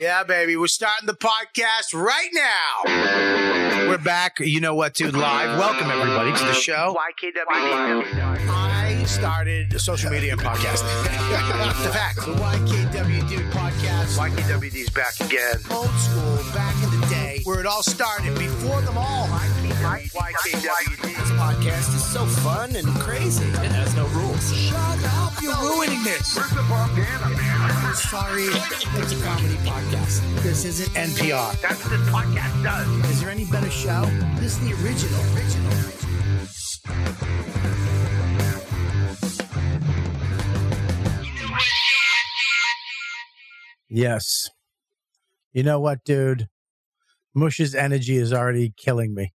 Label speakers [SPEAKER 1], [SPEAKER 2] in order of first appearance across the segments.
[SPEAKER 1] Yeah, baby. We're starting the podcast right now. We're back. You know what, dude? Live. Welcome, everybody, to the show. YKWd. I started a social media and podcasting. the fact. The YKWd podcast. YKWd's back again. Old school, back in the day, where it all started before them all. YKWd. This podcast is so fun and crazy. It has no rules. Shut up. You're ruining this. Where's the propaganda, man? Sorry. It's a comedy podcast. This isn't NPR. That's what this podcast does. Is there any better show? This is the original. Original. Yes. You know what, dude? Mush's energy is already killing me.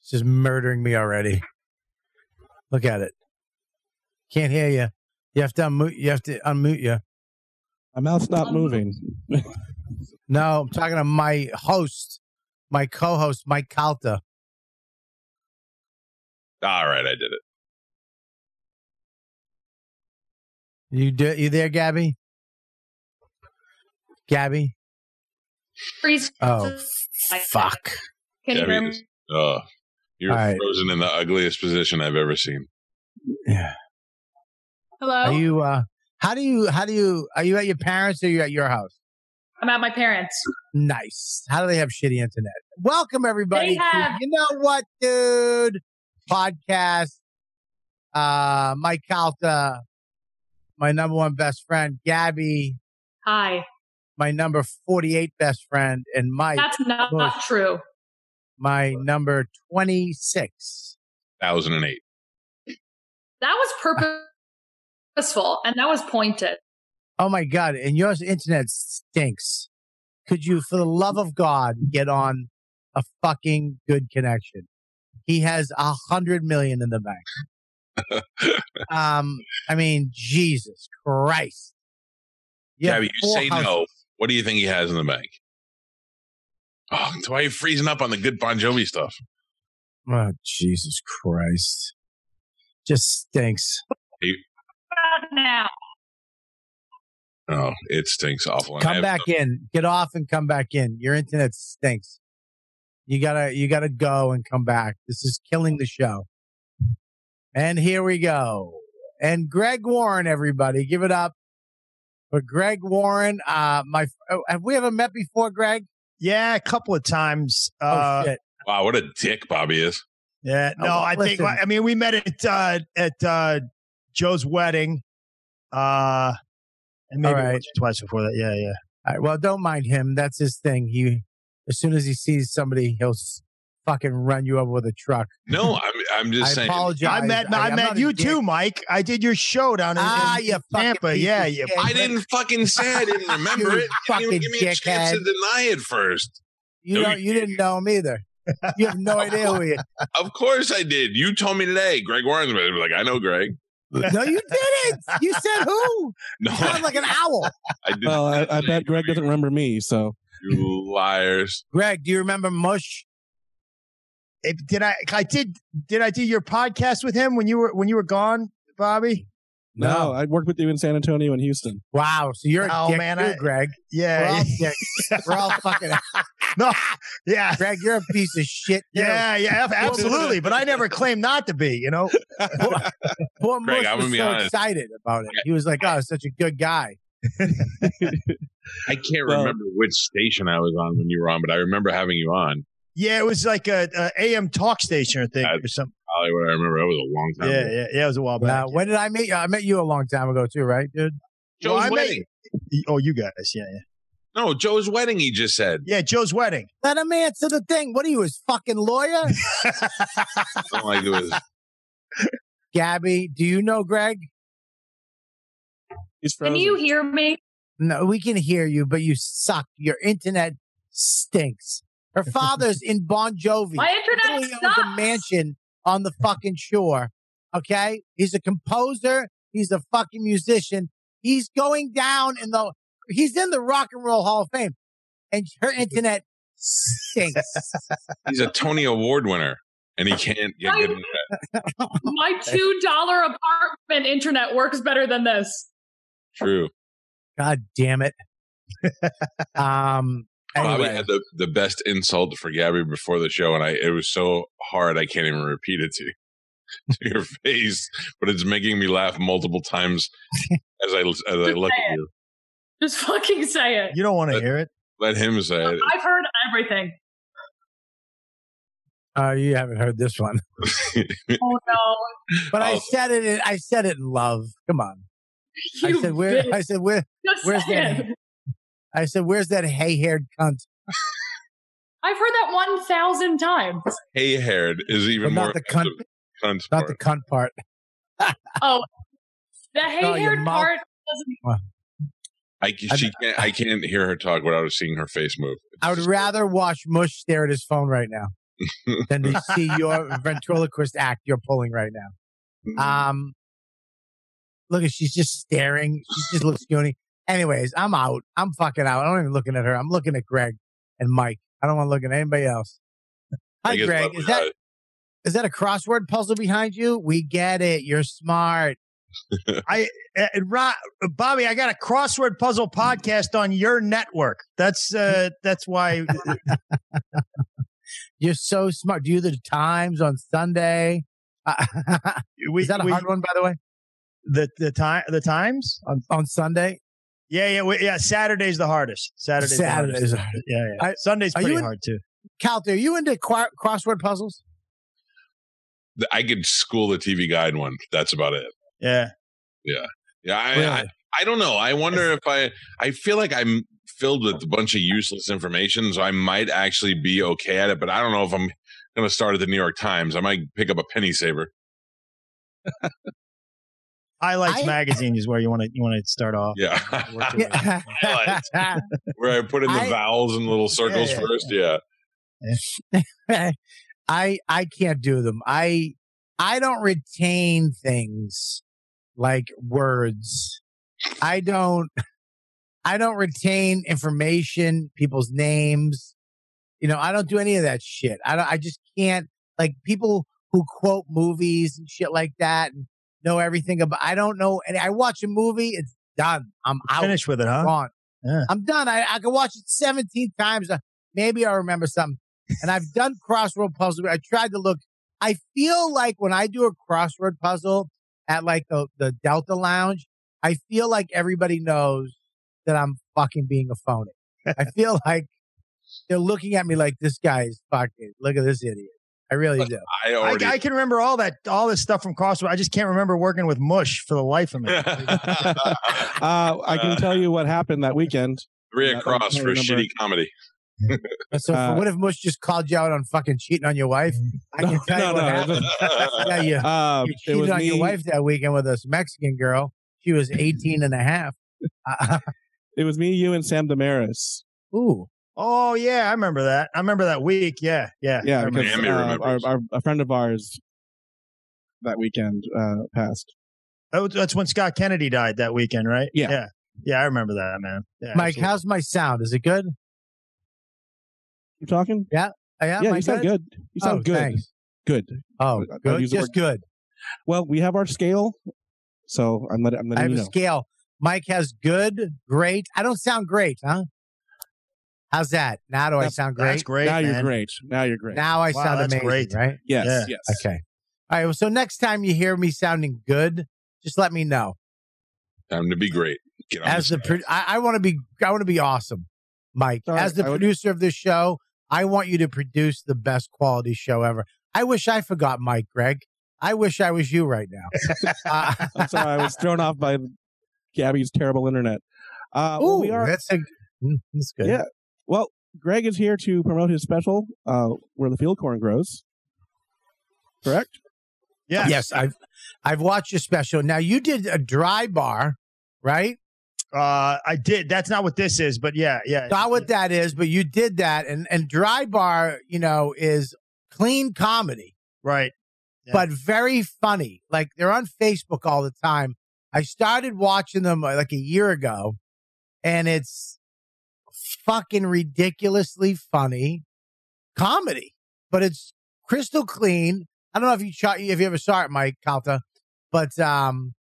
[SPEAKER 1] It's just murdering me already. Look at it. Can't hear you. You have to unmute. You have to unmute you.
[SPEAKER 2] My mouth's not moving.
[SPEAKER 1] No, I'm talking to my host, my co-host, Mike Calta.
[SPEAKER 3] All right, I did it.
[SPEAKER 1] You do, you there, Gabby? Gabby?
[SPEAKER 4] Freeze.
[SPEAKER 1] Oh, fuck.
[SPEAKER 4] Can you
[SPEAKER 3] Gabby
[SPEAKER 4] hear me?
[SPEAKER 3] is- oh, you're
[SPEAKER 1] All right.
[SPEAKER 3] frozen in the ugliest position I've ever seen.
[SPEAKER 1] Yeah.
[SPEAKER 4] Hello?
[SPEAKER 1] Are you? uh How do you? How do you? Are you at your parents or are you at your house?
[SPEAKER 4] I'm at my parents.
[SPEAKER 1] Nice. How do they have shitty internet? Welcome everybody.
[SPEAKER 4] They
[SPEAKER 1] to-
[SPEAKER 4] have-
[SPEAKER 1] you know what, dude? Podcast. Uh, Mike Calta, my number one best friend, Gabby,
[SPEAKER 4] Hi.
[SPEAKER 1] My number forty-eight best friend, and Mike,
[SPEAKER 4] That's not,
[SPEAKER 1] Bush.
[SPEAKER 4] true.
[SPEAKER 1] my number twenty-six.
[SPEAKER 3] 2008.
[SPEAKER 4] That was purposeful and that was pointed.
[SPEAKER 1] Oh my god! And your internet stinks. Could you, for the love of God, get on a fucking good connection? He has a hundred million in the bank. um, I mean, Jesus Christ! Yeah,
[SPEAKER 3] Gabby, you say
[SPEAKER 1] houses.
[SPEAKER 3] no. What do you think he has in the bank? Oh, why are you freezing up on the good Bon Jovi stuff?
[SPEAKER 1] Oh Jesus Christ! Just stinks.
[SPEAKER 4] Not now.
[SPEAKER 3] Oh, it stinks awful. And
[SPEAKER 1] Come
[SPEAKER 3] have-
[SPEAKER 1] back in. Get off and come back in. Your internet stinks. You gotta you gotta go and come back. This is killing the show. And here we go. And Greg Warren, everybody, give it up for Greg Warren. Uh, my oh, have we ever met before, Greg?
[SPEAKER 5] Yeah, a couple of times.
[SPEAKER 1] Oh
[SPEAKER 5] Uh,
[SPEAKER 1] shit!
[SPEAKER 3] Wow, what a dick Bobby is.
[SPEAKER 5] yeah, no,
[SPEAKER 1] Oh,
[SPEAKER 5] I think. I mean, we met at uh, at uh, Joe's wedding, uh, and maybe
[SPEAKER 1] All right.
[SPEAKER 5] once or twice before that. Yeah, yeah.
[SPEAKER 1] All right, well, don't mind him. That's his thing. He as soon as he sees somebody, he'll s- fucking run you over with a truck.
[SPEAKER 3] No, I'm, I'm just
[SPEAKER 1] I
[SPEAKER 3] saying.
[SPEAKER 1] apologize.
[SPEAKER 5] I met I,
[SPEAKER 1] I'm
[SPEAKER 5] met
[SPEAKER 1] not a
[SPEAKER 5] you
[SPEAKER 1] dick.
[SPEAKER 5] too, Mike. I did your show down in,
[SPEAKER 1] Ah,
[SPEAKER 5] in
[SPEAKER 1] you fucking
[SPEAKER 5] Tampa. Yeah,
[SPEAKER 1] of
[SPEAKER 5] yeah.
[SPEAKER 1] shit.
[SPEAKER 3] I didn't fucking say I didn't remember
[SPEAKER 1] You
[SPEAKER 3] it. You didn't even
[SPEAKER 1] fucking
[SPEAKER 3] give me a chance to deny it first.
[SPEAKER 1] You
[SPEAKER 3] No,
[SPEAKER 1] know,
[SPEAKER 3] you
[SPEAKER 1] you didn't know him either. You have no idea who he is.
[SPEAKER 3] Of course I did. You told me today. Greg Warren's with me. like, I know Greg.
[SPEAKER 1] No, you didn't. You said who?
[SPEAKER 3] No,
[SPEAKER 1] You sound like an owl.
[SPEAKER 3] I didn't.
[SPEAKER 2] Well, I, I bet Greg doesn't remember me. So
[SPEAKER 3] You liars.
[SPEAKER 1] Greg, do you remember Mush?
[SPEAKER 5] Did I? I did. Did I do your podcast with him when you were when you were gone, Bobby?
[SPEAKER 2] no, I worked with you in San Antonio and Houston.
[SPEAKER 1] Wow. So you're a
[SPEAKER 5] Oh,
[SPEAKER 1] dick
[SPEAKER 5] man,
[SPEAKER 1] too,
[SPEAKER 5] I-
[SPEAKER 1] Greg. Yeah, We're
[SPEAKER 5] Yeah,
[SPEAKER 1] all dicks. We're all fucking.
[SPEAKER 5] no, yeah.
[SPEAKER 1] Greg, you're a piece of shit. too.
[SPEAKER 5] Yeah, yeah, absolutely. But I never claimed not to be. You know,
[SPEAKER 1] Poor
[SPEAKER 3] Greg, I'm
[SPEAKER 1] was
[SPEAKER 3] gonna be
[SPEAKER 1] so
[SPEAKER 3] honest.
[SPEAKER 1] excited about it. He was like, "Oh, such a good guy."
[SPEAKER 3] I can't
[SPEAKER 2] Well-
[SPEAKER 3] remember which station I was on when you were on, but I remember having you on.
[SPEAKER 5] Yeah, it was like a, a AM talk station or thing
[SPEAKER 3] Uh,
[SPEAKER 5] or something.
[SPEAKER 3] Probably what I remember. That was a long time
[SPEAKER 5] Yeah,
[SPEAKER 3] ago.
[SPEAKER 5] yeah, yeah. It was a while
[SPEAKER 1] Now,
[SPEAKER 5] back.
[SPEAKER 1] when did I meet you? I met you a long time ago too, right, dude?
[SPEAKER 3] Joe's
[SPEAKER 5] Well, I met-
[SPEAKER 3] wedding.
[SPEAKER 5] oh, you guys, yeah, yeah,
[SPEAKER 3] No, Joe's wedding. He just said.
[SPEAKER 5] yeah. Joe's wedding.
[SPEAKER 1] Let him answer the thing. What are you, his fucking lawyer?
[SPEAKER 3] Something like it was.
[SPEAKER 1] Gabby, do you know Greg?
[SPEAKER 2] He's
[SPEAKER 4] Can you hear me?
[SPEAKER 1] No, we can hear you, but you suck. Your internet stinks. Her father's in Bon Jovi.
[SPEAKER 4] My internet
[SPEAKER 1] Literally owns a mansion on the fucking shore. Okay, he's a composer. He's a fucking musician. He's going down in the. He's in the Rock and Roll Hall of Fame, and her internet stinks.
[SPEAKER 3] He's a Tony Award winner, and he can't get good internet.
[SPEAKER 4] My two dollar apartment internet works better than this.
[SPEAKER 3] True.
[SPEAKER 1] God damn it! Um.
[SPEAKER 3] Bobby
[SPEAKER 1] Anyway,
[SPEAKER 3] had the, the best insult for Gabby before the show, and I it was so hard I can't even repeat it to to your face, but it's making me laugh multiple times as I as I look at you.
[SPEAKER 4] Just fucking say it.
[SPEAKER 5] You don't want to hear it.
[SPEAKER 3] Let him say it.
[SPEAKER 4] I've heard everything.
[SPEAKER 1] uh, you haven't heard this one,
[SPEAKER 4] Oh no.
[SPEAKER 1] but I
[SPEAKER 3] Oh.
[SPEAKER 1] said it. In, I said it in love. Come on. I said where. I said where.
[SPEAKER 4] Just
[SPEAKER 1] where's
[SPEAKER 4] say
[SPEAKER 1] that-
[SPEAKER 4] it.
[SPEAKER 1] I said where's that hay-haired cunt?
[SPEAKER 4] I've heard that 1,000 times.
[SPEAKER 3] Hey haired is even
[SPEAKER 1] But not
[SPEAKER 3] more
[SPEAKER 1] the cunt-
[SPEAKER 3] cunt
[SPEAKER 1] Not
[SPEAKER 3] part.
[SPEAKER 1] the cunt part.
[SPEAKER 4] Oh, the hay haired
[SPEAKER 1] mouth-
[SPEAKER 4] part doesn't.
[SPEAKER 3] I, she can't. I can't hear her talk without seeing her face move. It's
[SPEAKER 1] I would
[SPEAKER 3] just-
[SPEAKER 1] rather watch Mush stare at his phone right now than to see your ventriloquist act you're pulling right now. Um, look at she's just staring. She just looks skinny. Anyways, I'm out. I'm fucking out. I'm not even looking at her. I'm looking at Greg and Mike. I don't want to look at anybody else. Hi, Greg. Is that is that a crossword puzzle behind you? We get it. You're smart.
[SPEAKER 5] I, uh, Ron, Bobby, I got a crossword puzzle podcast on your network. That's uh, that's why.
[SPEAKER 1] You're so smart. Do you the times on Sunday?
[SPEAKER 5] We,
[SPEAKER 1] is that a
[SPEAKER 5] we-
[SPEAKER 1] hard one, by the way?
[SPEAKER 5] The the time the times.
[SPEAKER 1] On, on Sunday?
[SPEAKER 5] Yeah, yeah, we, yeah. Saturday's the hardest. Saturday's the hardest.
[SPEAKER 1] Saturday's the hardest.
[SPEAKER 5] Yeah, yeah.
[SPEAKER 1] I-
[SPEAKER 5] Sunday's pretty
[SPEAKER 1] in-
[SPEAKER 5] hard too.
[SPEAKER 1] Calta, are you into qu- crossword puzzles?
[SPEAKER 3] I could school the TV guide one. That's about it.
[SPEAKER 5] Yeah.
[SPEAKER 3] Yeah, I,
[SPEAKER 1] Really?
[SPEAKER 3] I I don't know. I wonder if I I feel like I'm filled with a bunch of useless information, so I might actually be okay at it. But I don't know if I'm going to start at the New York Times. I might pick up a penny saver.
[SPEAKER 5] Highlights
[SPEAKER 1] I-
[SPEAKER 5] magazine is where you want to you want to start off.
[SPEAKER 3] Yeah,
[SPEAKER 5] Work your way.
[SPEAKER 3] Highlights. where I put in the
[SPEAKER 1] I-
[SPEAKER 3] vowels and little circles
[SPEAKER 5] yeah,
[SPEAKER 3] first. Yeah,
[SPEAKER 1] I I can't do them. I I don't retain things like words. I don't I don't retain information, people's names. You know, I don't do any of that shit. I don't I just can't like people who quote movies and shit like that and know everything about I don't know and I watch a movie, it's done. I'm out.
[SPEAKER 5] Finish with it, huh?
[SPEAKER 1] Gone.
[SPEAKER 5] Yeah.
[SPEAKER 1] I'm done. I, I can watch it 17 times. Uh, Maybe I'll remember something. And I've done crossword puzzles. I tried to look. I feel like when I do a crossword puzzle at like the, the Delta Lounge, I feel like everybody knows that I'm fucking being a phony. I feel like they're looking at me like this guy is fucking, look at this idiot. I really do.
[SPEAKER 3] I
[SPEAKER 5] I,
[SPEAKER 3] already.
[SPEAKER 5] I can remember all that, all this stuff from Crossword. I just can't remember working with Mush for the life of me.
[SPEAKER 2] Uh, I can tell you what happened that weekend.
[SPEAKER 3] Three
[SPEAKER 2] Yeah,
[SPEAKER 3] across for a shitty comedy.
[SPEAKER 1] So
[SPEAKER 2] Uh,
[SPEAKER 1] what if Mush just called you out on fucking cheating on your wife? I can
[SPEAKER 2] No,
[SPEAKER 1] tell you
[SPEAKER 2] no,
[SPEAKER 1] what
[SPEAKER 2] no,
[SPEAKER 1] happened. Yeah, you,
[SPEAKER 2] Uh,
[SPEAKER 1] you
[SPEAKER 2] it
[SPEAKER 1] cheated
[SPEAKER 2] was
[SPEAKER 1] on your wife that weekend with this Mexican girl. She was 18 and a half. Uh,
[SPEAKER 2] It was me, you, and Sam Damaris.
[SPEAKER 1] ooh.
[SPEAKER 5] Oh yeah, I remember that. I remember that week. Yeah, yeah. I
[SPEAKER 2] Yeah,
[SPEAKER 5] remember
[SPEAKER 2] because uh, our,
[SPEAKER 3] remembers.
[SPEAKER 2] our, a friend of ours that weekend uh, passed.
[SPEAKER 5] that. was- That's when Scott Kennedy died that weekend, right?
[SPEAKER 2] Yeah.
[SPEAKER 5] yeah, yeah. I remember that, man. Yeah,
[SPEAKER 1] Mike,
[SPEAKER 5] absolutely.
[SPEAKER 1] how's my sound? Is it good?
[SPEAKER 2] You talking?
[SPEAKER 1] Oh, yeah,
[SPEAKER 2] Yeah,
[SPEAKER 1] am I
[SPEAKER 2] you sound good. You sound
[SPEAKER 1] Oh,
[SPEAKER 2] good.
[SPEAKER 1] thanks.
[SPEAKER 2] Good.
[SPEAKER 1] Oh,
[SPEAKER 2] I- I
[SPEAKER 1] good. Just
[SPEAKER 2] word-
[SPEAKER 1] good.
[SPEAKER 2] Well, we have our scale, so I'm letting, I'm
[SPEAKER 1] I
[SPEAKER 2] letting
[SPEAKER 1] have
[SPEAKER 2] you
[SPEAKER 1] a scale. Mike has good, great. I don't sound great, huh? How's that? Now do I sound great?
[SPEAKER 5] That's great.
[SPEAKER 2] now you're great. Now you're great.
[SPEAKER 1] Now I
[SPEAKER 5] Wow,
[SPEAKER 1] sound
[SPEAKER 5] that's
[SPEAKER 1] amazing,
[SPEAKER 5] great.
[SPEAKER 1] right?
[SPEAKER 2] yes,
[SPEAKER 5] Yeah.
[SPEAKER 2] yes.
[SPEAKER 1] Okay. All right. Well, so next time you hear me sounding good, just let me know.
[SPEAKER 3] Time to be great. Get on
[SPEAKER 1] As the,
[SPEAKER 3] the
[SPEAKER 1] pro- I, I want to be, I want to be awesome, Mike.
[SPEAKER 2] Sorry,
[SPEAKER 1] As the
[SPEAKER 2] I would-
[SPEAKER 1] producer of this show, I want you to produce the best quality show ever. I wish I forgot Mike, Greg. I wish I was you right now. Uh,
[SPEAKER 2] I'm sorry, I was thrown off by Gabby's terrible internet. Uh, well,
[SPEAKER 1] Ooh,
[SPEAKER 2] we are.
[SPEAKER 1] that's a, mm, that's good.
[SPEAKER 2] Yeah. Well, Greg is here to promote his special, uh, where the field corn grows. Correct.
[SPEAKER 5] Yeah.
[SPEAKER 1] Yes, I've I've watched your special. Now you did a dry bar, right?
[SPEAKER 5] Uh, I did. That's not what this is, but yeah, yeah.
[SPEAKER 1] Not what that is, but you did that, and and dry bar, you know, is clean comedy,
[SPEAKER 5] Right. Yeah.
[SPEAKER 1] but very funny. Like they're on Facebook all the time. I started watching them uh, like a year ago, and it's fucking ridiculously funny comedy, but it's crystal clean. I don't know if you shot if you ever saw it, Mike Calta, but um,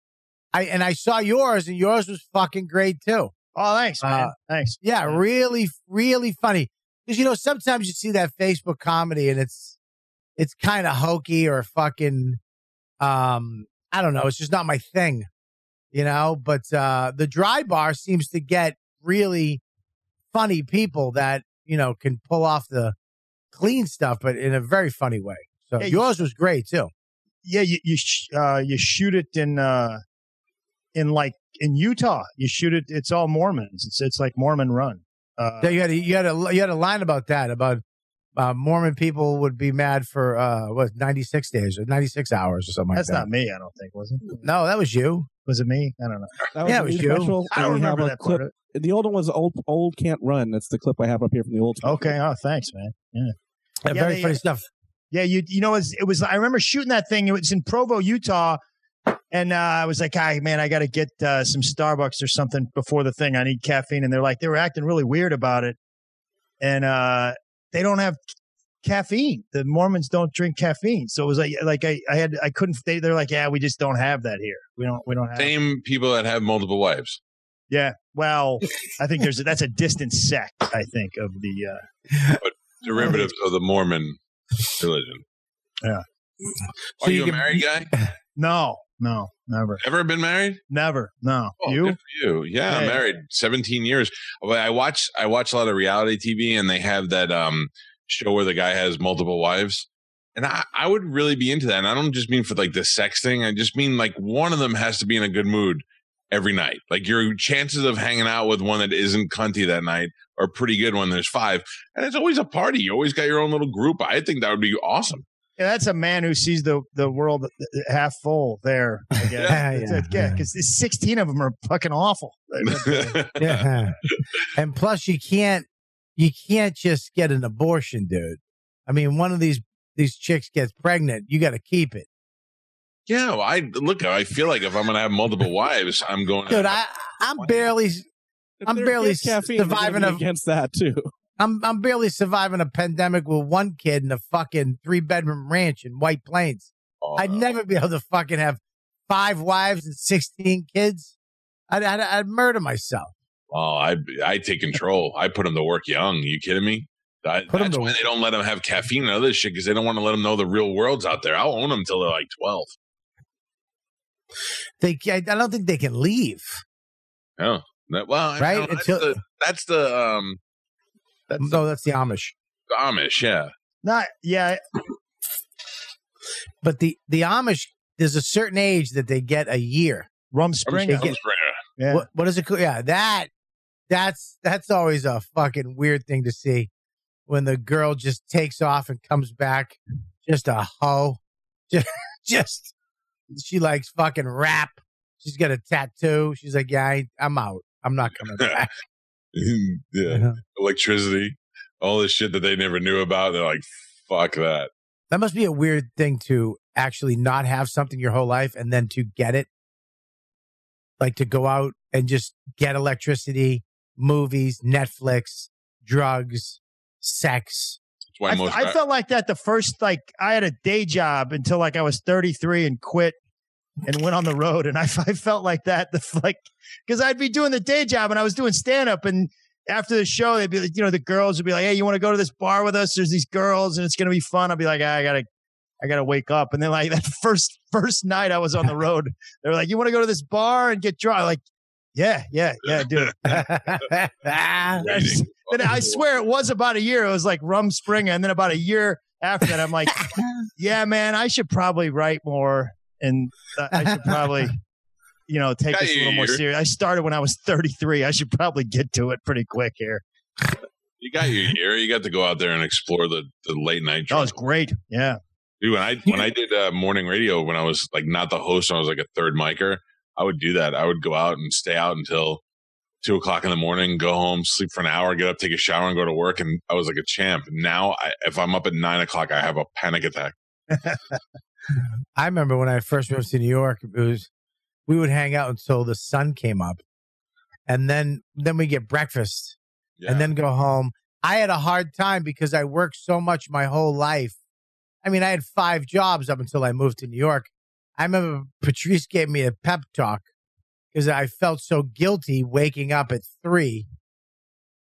[SPEAKER 1] I and I saw yours, and yours was fucking great too.
[SPEAKER 5] Oh, thanks, man.
[SPEAKER 1] Uh,
[SPEAKER 5] thanks.
[SPEAKER 1] Yeah, really, really funny. Because you know, sometimes you see that Facebook comedy and it's it's kind of hokey or fucking um I don't know, it's just not my thing. You know, but uh the dry bar seems to get really funny people that, you know, can pull off the clean stuff, but in a very funny way. So
[SPEAKER 5] Yeah, you-
[SPEAKER 1] yours was great too.
[SPEAKER 5] Yeah, you you sh- uh, you shoot it in uh, in like in Utah. You shoot it. It's all Mormons. It's it's like Mormon run. Uh,
[SPEAKER 1] Yeah, you had a, you had a you had a line about that about uh, Mormon people would be mad for uh what ninety six days or ninety six hours or something
[SPEAKER 5] that's
[SPEAKER 1] like that.
[SPEAKER 5] not me. I don't think was it.
[SPEAKER 1] No, that was you.
[SPEAKER 5] Was it me? I don't know.
[SPEAKER 2] That
[SPEAKER 1] Yeah,
[SPEAKER 2] the
[SPEAKER 1] it was you.
[SPEAKER 2] special,
[SPEAKER 5] I don't
[SPEAKER 2] and we have
[SPEAKER 5] remember that
[SPEAKER 2] clip.
[SPEAKER 5] part.
[SPEAKER 2] The old one was old. Old can't run. That's the clip I have up here from the old. special.
[SPEAKER 5] Okay. Oh, thanks, man.
[SPEAKER 1] Yeah,
[SPEAKER 5] Yeah,
[SPEAKER 1] very
[SPEAKER 5] they,
[SPEAKER 1] funny
[SPEAKER 5] uh,
[SPEAKER 1] stuff.
[SPEAKER 5] Yeah, you you know it was, it was I remember shooting that thing. It was in Provo, Utah, and uh, I was like, "Hey, man, I got to get uh, some Starbucks or something before the thing. I need caffeine." And they're like, they were acting really weird about it, and uh, they don't have caffeine. The Mormons don't drink caffeine, so it was like like I, I had I couldn't. They, they're like, "Yeah, we just don't have that here. We don't we don't have."
[SPEAKER 3] Same people that have multiple wives.
[SPEAKER 5] Yeah, well, I think there's a, that's a distant sect. I think of the. Uh, but
[SPEAKER 3] Derivatives of the Mormon religion.
[SPEAKER 5] Yeah.
[SPEAKER 1] So
[SPEAKER 3] Are
[SPEAKER 1] you
[SPEAKER 3] you, a
[SPEAKER 1] can-
[SPEAKER 3] married guy?
[SPEAKER 5] no, no, never,
[SPEAKER 3] Ever been married?
[SPEAKER 5] never, no.
[SPEAKER 3] Oh,
[SPEAKER 5] you?
[SPEAKER 3] good for you. Yeah, I'm married 17 years. Well, I watch I watch a lot of reality TV and they have that um show where the guy has multiple wives. And I, I would really be into that. And I don't just mean for like the sex thing. I just mean like one of them has to be in a good mood every night. Like your chances of hanging out with one that isn't cunty that night are pretty good when there's five. And it's always a party. You always got your own little group. I think that would be awesome.
[SPEAKER 5] Yeah, that's a man who sees the the world uh, half full. There, I guess.
[SPEAKER 1] Yeah,
[SPEAKER 5] That's
[SPEAKER 1] yeah,
[SPEAKER 5] it. yeah, because sixteen of them are fucking awful.
[SPEAKER 1] Yeah, and plus you can't you can't just get an abortion, dude. I mean, one of these these chicks gets pregnant, you got to keep it,
[SPEAKER 3] yeah, well, I look. I feel like if I'm gonna have multiple wives, I'm going.
[SPEAKER 1] dude. I I'm barely
[SPEAKER 2] If
[SPEAKER 1] I'm barely
[SPEAKER 2] caffeine.
[SPEAKER 1] surviving a-
[SPEAKER 2] against that too.
[SPEAKER 1] I'm I'm barely surviving a pandemic with one kid in a fucking three bedroom ranch in White Plains. I'd never be able to fucking have five wives and sixteen kids. I'd I'd, I'd murder myself.
[SPEAKER 3] Oh, I I take control. I put them to work young. you kidding me? I,
[SPEAKER 1] Put 'em
[SPEAKER 3] that's
[SPEAKER 1] to-
[SPEAKER 3] why they don't let them have caffeine and other shit because they don't want to let them know the real world's out there. I'll own them till they're like twelve.
[SPEAKER 1] They ca- I don't think they can leave.
[SPEAKER 3] That- well, I-
[SPEAKER 1] Right?
[SPEAKER 3] no, that's,
[SPEAKER 1] Until-
[SPEAKER 3] the, that's the um that's
[SPEAKER 1] No, that's the Amish.
[SPEAKER 3] the Amish. Yeah.
[SPEAKER 5] Not yeah.
[SPEAKER 1] But the the Amish, there's a certain age that they get a year.
[SPEAKER 5] Rum
[SPEAKER 1] get-
[SPEAKER 5] Yeah.
[SPEAKER 1] What what is it called? Yeah, that that's that's always a fucking weird thing to see when the girl just takes off and comes back just a hoe. Just, just she likes fucking rap. She's got a tattoo. She's like, yeah, I, I'm out. I'm not coming back.
[SPEAKER 3] yeah. Uh-huh. Electricity, all this shit that they never knew about. They're like, fuck that.
[SPEAKER 1] That must be a weird thing to actually not have something your whole life and then to get it. Like to go out and just get electricity, movies, Netflix, drugs, sex.
[SPEAKER 3] That's why
[SPEAKER 5] I,
[SPEAKER 3] most.
[SPEAKER 5] I felt like that the first like I had a day job until like I was 33 and quit and went on the road and I, I felt like that the like because I'd be doing the day job and I was doing stand up and after the show they'd be like you know the girls would be like hey you want to go to this bar with us there's these girls and it's gonna be fun I'd be like ah, I gotta I gotta wake up and then like that first first night I was on the road they were like you want to go to this bar and get drunk like yeah yeah yeah dude then I swear it was about a year. It was like Rumspringa, and then about a year after that, I'm like, yeah, man, I should probably write more, and I should probably, you know, take
[SPEAKER 3] Got
[SPEAKER 5] this a little more serious. I started when I was 33. I should probably get to it pretty quick here.
[SPEAKER 3] you got your year. You got to go out there and explore the, the late night.
[SPEAKER 5] That was great. Yeah.
[SPEAKER 3] Dude, when I when I did uh, morning radio, when I was like not the host, I was like a third micer, I would do that. I would go out and stay out until two o'clock in the morning, go home, sleep for an hour, get up, take a shower, and go to work. And I was like a champ. Now, I, if I'm up at nine o'clock, I have a panic attack.
[SPEAKER 1] I remember when I first moved to New York, it was we would hang out until the sun came up. And then then we get breakfast
[SPEAKER 3] Yeah.
[SPEAKER 1] and then go home. I had a hard time because I worked so much my whole life. I mean, I had five jobs up until I moved to New York. I remember Patrice gave me a pep talk because I felt so guilty waking up at three.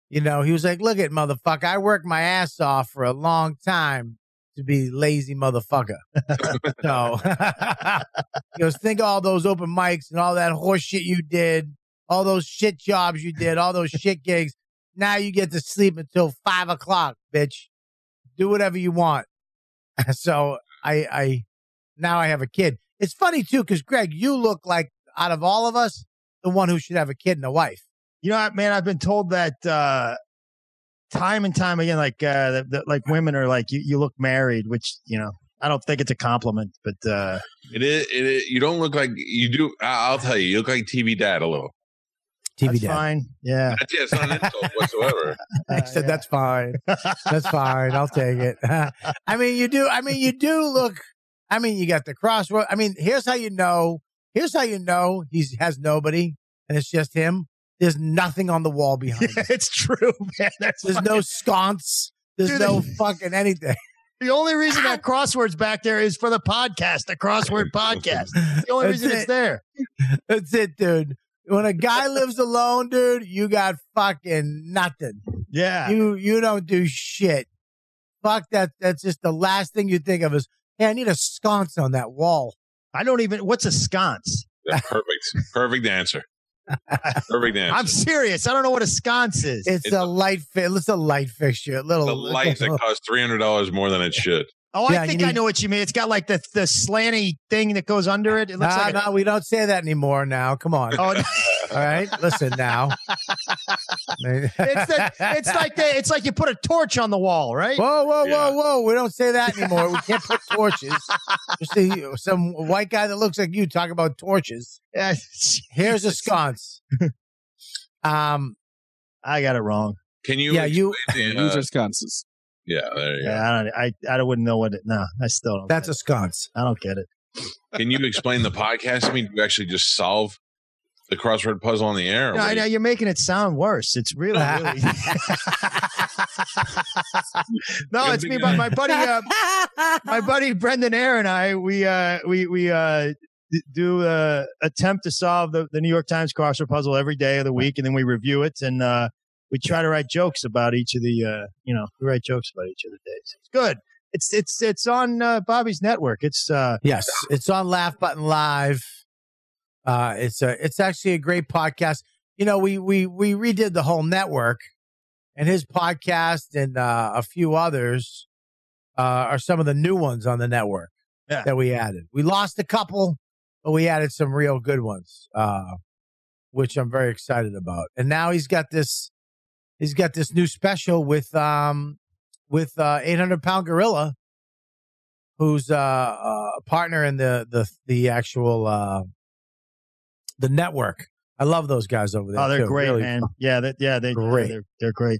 [SPEAKER 1] You know, he was like, "Look at motherfucker, I worked my ass off for a long time to be lazy motherfucker." so he goes, "Think all those open mics and all that horse shit you did, all those shit jobs you did, all those shit gigs. Now you get to sleep until five o'clock, bitch. Do whatever you want." so I, I now I have a kid. It's funny too, because Greg, you look like out of all of us, the one who should have a kid and a wife.
[SPEAKER 5] You know, man, I've been told that uh, time and time again, like uh, that, that, like women are like you, you look married, which you know I don't think it's a compliment, but uh,
[SPEAKER 3] It is. It is. You don't look like you do. I- I'll tell you, you look like TV dad a little.
[SPEAKER 1] TV
[SPEAKER 5] that's
[SPEAKER 1] dad.
[SPEAKER 5] fine. Yeah,
[SPEAKER 3] That's, yeah, it's not an insult whatsoever.
[SPEAKER 1] I said
[SPEAKER 5] yeah.
[SPEAKER 1] that's fine. That's fine. I'll take it. I mean, you do. I mean, you do look. I mean, you got the crossroad. I mean, here's how you know. Here's how you know he has nobody, and it's just him. There's nothing on the wall behind.
[SPEAKER 5] Yeah,
[SPEAKER 1] him.
[SPEAKER 5] it's true, man. That's
[SPEAKER 1] There's
[SPEAKER 5] fucking-
[SPEAKER 1] no sconce. There's
[SPEAKER 5] Dude,
[SPEAKER 1] no fucking anything.
[SPEAKER 5] the only reason that crossword's back there is for the podcast, the crossword podcast. The only
[SPEAKER 1] That's
[SPEAKER 5] reason
[SPEAKER 1] it.
[SPEAKER 5] it's there.
[SPEAKER 1] That's it, dude. When a guy lives alone, dude, you got fucking nothing.
[SPEAKER 5] Yeah,
[SPEAKER 1] You you don't do shit. Fuck that. That's just the last thing you think of is, hey, I need a sconce on that wall.
[SPEAKER 5] I don't even. What's a sconce?
[SPEAKER 3] Yeah, perfect. Perfect answer. Perfect answer.
[SPEAKER 5] I'm serious. I don't know what a sconce is.
[SPEAKER 1] It's,
[SPEAKER 3] It's
[SPEAKER 1] a
[SPEAKER 3] a-
[SPEAKER 1] light fi- It's a light fixture. A little
[SPEAKER 3] the light that costs three hundred dollars more than it should.
[SPEAKER 5] oh,
[SPEAKER 1] yeah,
[SPEAKER 5] I
[SPEAKER 1] you
[SPEAKER 5] think I know what you mean. It's got like the the slanty thing that goes under it. It
[SPEAKER 1] No,
[SPEAKER 5] looks like. a-
[SPEAKER 1] no, we don't say that anymore. Now, come on.
[SPEAKER 5] oh, no.
[SPEAKER 1] All right, listen now.
[SPEAKER 5] it's the, it's like the, it's like you put a torch on the wall, right?
[SPEAKER 1] Whoa, whoa,
[SPEAKER 3] Yeah.
[SPEAKER 1] whoa, whoa! We don't say that anymore. We can't put torches. You see some white guy that looks like you talk about torches.
[SPEAKER 5] Yeah,
[SPEAKER 1] Here's a sconce. Um,
[SPEAKER 5] I got it wrong.
[SPEAKER 3] Can you?
[SPEAKER 1] yeah, you.
[SPEAKER 3] explain the, uh,
[SPEAKER 2] These are sconces.
[SPEAKER 3] yeah, there you go.
[SPEAKER 5] Yeah, I don't. I I wouldn't know what it. No, I still don't.
[SPEAKER 1] That's
[SPEAKER 5] get
[SPEAKER 1] a sconce.
[SPEAKER 5] it. I don't get it.
[SPEAKER 3] Can you explain the podcast to me? Do you actually just solve the crossword puzzle on the air? or
[SPEAKER 5] No,
[SPEAKER 3] what
[SPEAKER 5] I know
[SPEAKER 3] you-
[SPEAKER 5] you're making it sound worse. It's really, really. no, it's me. But my buddy, uh, my buddy Brendan Eyre and I, we uh, we we uh, do uh, attempt to solve the, the New York Times crossword puzzle every day of the week, and then we review it and uh, we try to write jokes about each of the uh, you know we write jokes about each of the days. It's good. It's it's it's on uh, Bobby's network. It's uh,
[SPEAKER 1] Yes, it's on Laugh Button Live. Uh, it's a, it's actually a great podcast. You know, we we we redid the whole network, and his podcast and uh, a few others uh, are some of the new ones on the network
[SPEAKER 5] Yeah.
[SPEAKER 1] that we added. We lost a couple, but we added some real good ones, uh, which I'm very excited about. And now he's got this, he's got this new special with um with uh 800 pound gorilla who's uh, uh, a partner in the the the actual uh the network. I love those guys over there.
[SPEAKER 5] oh they're
[SPEAKER 1] too.
[SPEAKER 5] great,
[SPEAKER 1] Really
[SPEAKER 5] man. Yeah, that yeah they
[SPEAKER 1] Great.
[SPEAKER 5] They're, they're great.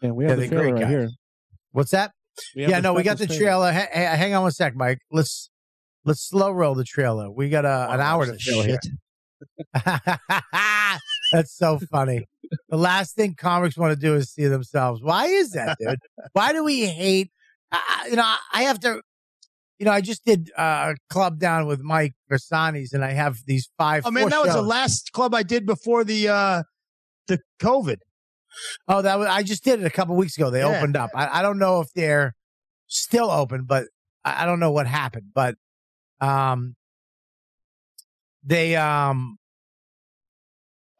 [SPEAKER 2] Yeah, we have
[SPEAKER 1] they're
[SPEAKER 2] the trailer
[SPEAKER 1] great
[SPEAKER 2] right
[SPEAKER 1] guys.
[SPEAKER 2] here.
[SPEAKER 1] What's that? Yeah, no, we got the trailer. Hey, hey, hang on one sec, Mike. Let's let's slow roll the trailer. We got a, an
[SPEAKER 5] Oh,
[SPEAKER 1] hour to
[SPEAKER 5] shit.
[SPEAKER 1] fill here. That's so funny. The last thing comics want to do is see themselves. Why is that, dude? Why do we hate? I, I- you know, I- I have to. You know, I just did uh, a club down with Mike Bersani's, and I have these five.
[SPEAKER 5] Oh man, that was the last club I did before the uh the COVID.
[SPEAKER 1] Oh, that was I just did it a couple weeks ago. They
[SPEAKER 5] Yeah.
[SPEAKER 1] opened up. I, I don't know if they're still open, but I, I don't know what happened. But um, they um,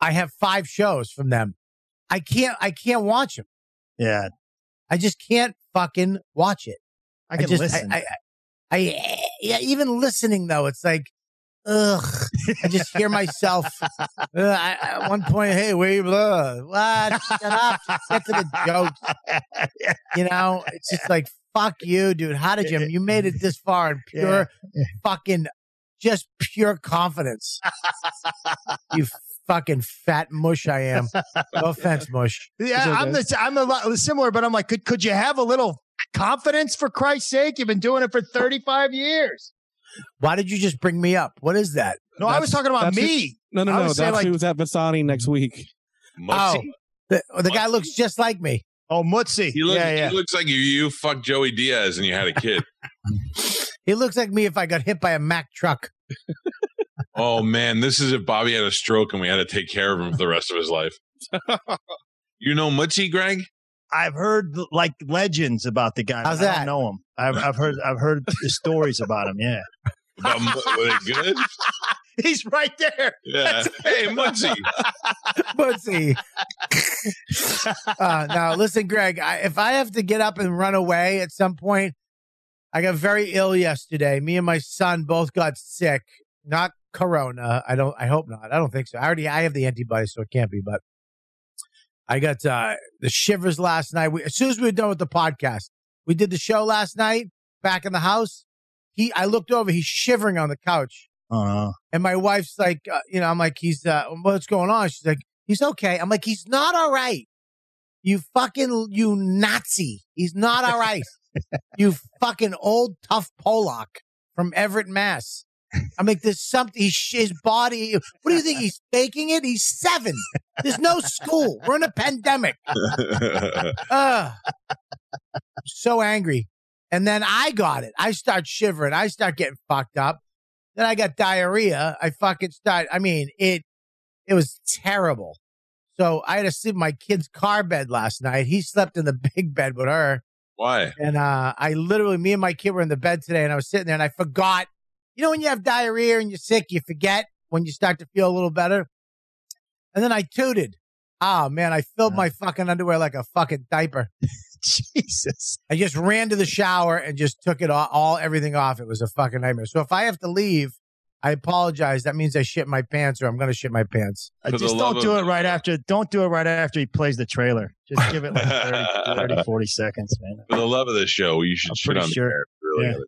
[SPEAKER 1] I have five shows from them. I can't. I can't watch them.
[SPEAKER 5] Yeah,
[SPEAKER 1] I just can't fucking watch it.
[SPEAKER 5] I can
[SPEAKER 1] just,
[SPEAKER 5] listen.
[SPEAKER 1] I, I, I, yeah, even listening though, it's like, ugh. I just hear myself. Uh, I, at one point, hey, we blah, what? Shut up. Get to the jokes. You know, it's just like, fuck you, dude. How did you? You made it this far in pure fucking, just pure confidence. you fucking fat mush, I am. No offense, mush.
[SPEAKER 5] yeah, I'm the I'm a lot similar, but I'm like, could could you have a little confidence for Christ's sake? You've been doing it for 35 years.
[SPEAKER 1] Why did you just bring me up? What is that?
[SPEAKER 5] No, I was talking about
[SPEAKER 2] that's
[SPEAKER 5] me.
[SPEAKER 2] No, no, no.
[SPEAKER 5] would
[SPEAKER 2] That's
[SPEAKER 5] like-
[SPEAKER 2] who's at Vasani next week.
[SPEAKER 1] Oh, the, the guy looks just like me.
[SPEAKER 5] Oh, Mutzie.
[SPEAKER 3] He looks,
[SPEAKER 5] yeah, yeah.
[SPEAKER 3] he looks like you, you fucked Joey Diaz and you had a kid.
[SPEAKER 1] He looks like me if I got hit by a Mack truck.
[SPEAKER 3] Oh man, this is if Bobby had a stroke and we had to take care of him for the rest of his life. you know Mutzie, Greg?
[SPEAKER 5] I've heard like legends about the guy.
[SPEAKER 1] How's
[SPEAKER 5] I
[SPEAKER 1] that?
[SPEAKER 5] don't know him. I've, I've heard I've heard the stories about him. Yeah,
[SPEAKER 3] About Mu- were they good?
[SPEAKER 5] he's right there.
[SPEAKER 3] Yeah. Hey, Mutzie.
[SPEAKER 1] Pussy. uh, now, listen, Greg. I, if I have to get up and run away at some point, I got very ill yesterday. Me and my son both got sick. Not corona. I don't. I hope not. I don't think so. I already. I have the antibodies, so it can't be. But I got uh, the shivers last night. We, as soon as we were done with the podcast, we did the show last night back in the house. He. I looked over. He's shivering on the couch.
[SPEAKER 5] Uh,
[SPEAKER 1] And my wife's like, uh, you know, I'm like, he's, uh, what's going on? She's like, he's okay. I'm like, he's not all right. You fucking, you Nazi. He's not all right. you fucking old tough Polak from Everett, Mass. I'm like, there's something, he's, his body, what do you think? He's faking it? He's seven. There's no school. We're in a pandemic. Ugh. so angry. And then I got it. I start shivering. I start getting fucked up. Then I got diarrhea. I fucking start. I mean, it it was terrible. So I had to sleep in my kid's car bed last night. He slept in the big bed with her.
[SPEAKER 3] Why?
[SPEAKER 1] And uh, I literally, me and my kid were in the bed today, and I was sitting there, and I forgot. You know, when you have diarrhea and you're sick, you forget when you start to feel a little better. And then I tooted. Oh man, I filled my fucking underwear like a fucking diaper.
[SPEAKER 5] Jesus.
[SPEAKER 1] I just ran to the shower and just took it all, all everything off. It was a fucking nightmare. So if I have to leave, I apologize. That means I shit my pants, or I'm going to shit my pants.
[SPEAKER 5] Uh,
[SPEAKER 3] For the
[SPEAKER 5] just
[SPEAKER 3] love
[SPEAKER 5] don't do
[SPEAKER 3] of-
[SPEAKER 5] it right after. Don't do it right after he plays the trailer. Just give it like 30, 30 40 seconds, man.
[SPEAKER 3] For the love of the show, you should
[SPEAKER 5] I'm
[SPEAKER 3] shit
[SPEAKER 5] pretty
[SPEAKER 3] on
[SPEAKER 5] sure.
[SPEAKER 3] the air. Really.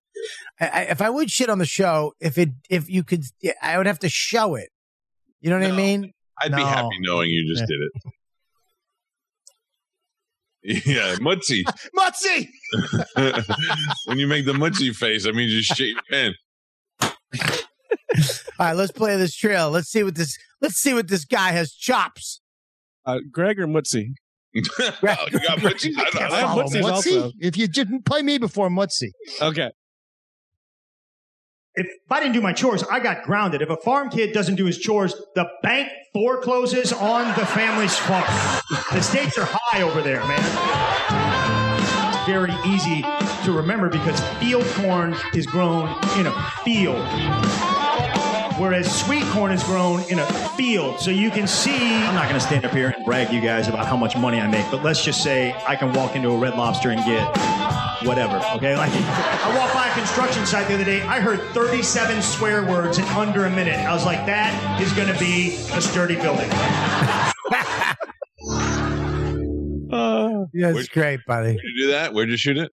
[SPEAKER 5] Yeah.
[SPEAKER 1] I, I, if I would shit on the show, if it, if you could, I would have to show it. You know what I
[SPEAKER 3] No.
[SPEAKER 1] mean?
[SPEAKER 3] I'd be happy knowing you just did it. Yeah, Mutzie.
[SPEAKER 5] Mutzie!
[SPEAKER 3] when you make the Mutzie face, I mean just shit your pants.
[SPEAKER 1] All right, let's play this trail. Let's see what this. Let's see what this guy has chops.
[SPEAKER 2] Uh, Greg or Mutzie?
[SPEAKER 3] oh, you got Mutzie? I,
[SPEAKER 5] Can't
[SPEAKER 3] I,
[SPEAKER 2] have
[SPEAKER 5] follow
[SPEAKER 2] Mutzie's
[SPEAKER 5] Mutzie.
[SPEAKER 2] also.
[SPEAKER 5] If you didn't play me before Mutzie.
[SPEAKER 2] Okay.
[SPEAKER 6] If I didn't do my chores, I got grounded. If a farm kid doesn't do his chores, the bank forecloses on the family's farm. The stakes are high over there, man. It's very easy to remember because field corn is grown in a field. Whereas sweet corn is grown in a field. So you can see. I'm not going to stand up here and brag you guys about how much money I make, but let's just say I can walk into a red lobster and get whatever. Okay, like I walked by a construction site the other day. I heard 37 swear words in under a minute. I was like, that is going to be a sturdy building.
[SPEAKER 2] Uh,
[SPEAKER 1] Yeah, it's great, buddy.
[SPEAKER 3] Where'd you do that? Where'd you shoot it?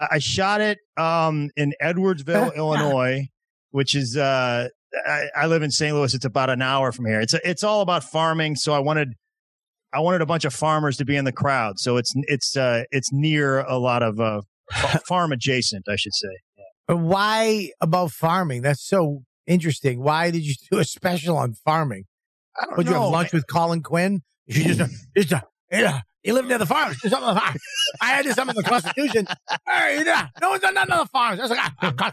[SPEAKER 5] I I shot it um, in Edwardsville, Illinois, which is uh, I, I live in St. Louis. It's about an hour from here. It's it's all about farming, so I wanted I wanted a bunch of farmers to be in the crowd. So it's it's uh, it's near a lot of uh, fa- farm adjacent, I should say.
[SPEAKER 1] But why about farming? That's so interesting. Why did you do a special on farming?
[SPEAKER 5] I don't
[SPEAKER 1] Would you have
[SPEAKER 5] know.
[SPEAKER 1] lunch with Colin Quinn? You should just, just uh, yeah, you live near the farm. Do something on the farm. I had to do something in the Constitution. Hey, yeah, no one's done nothing on the farm. That's like, ah,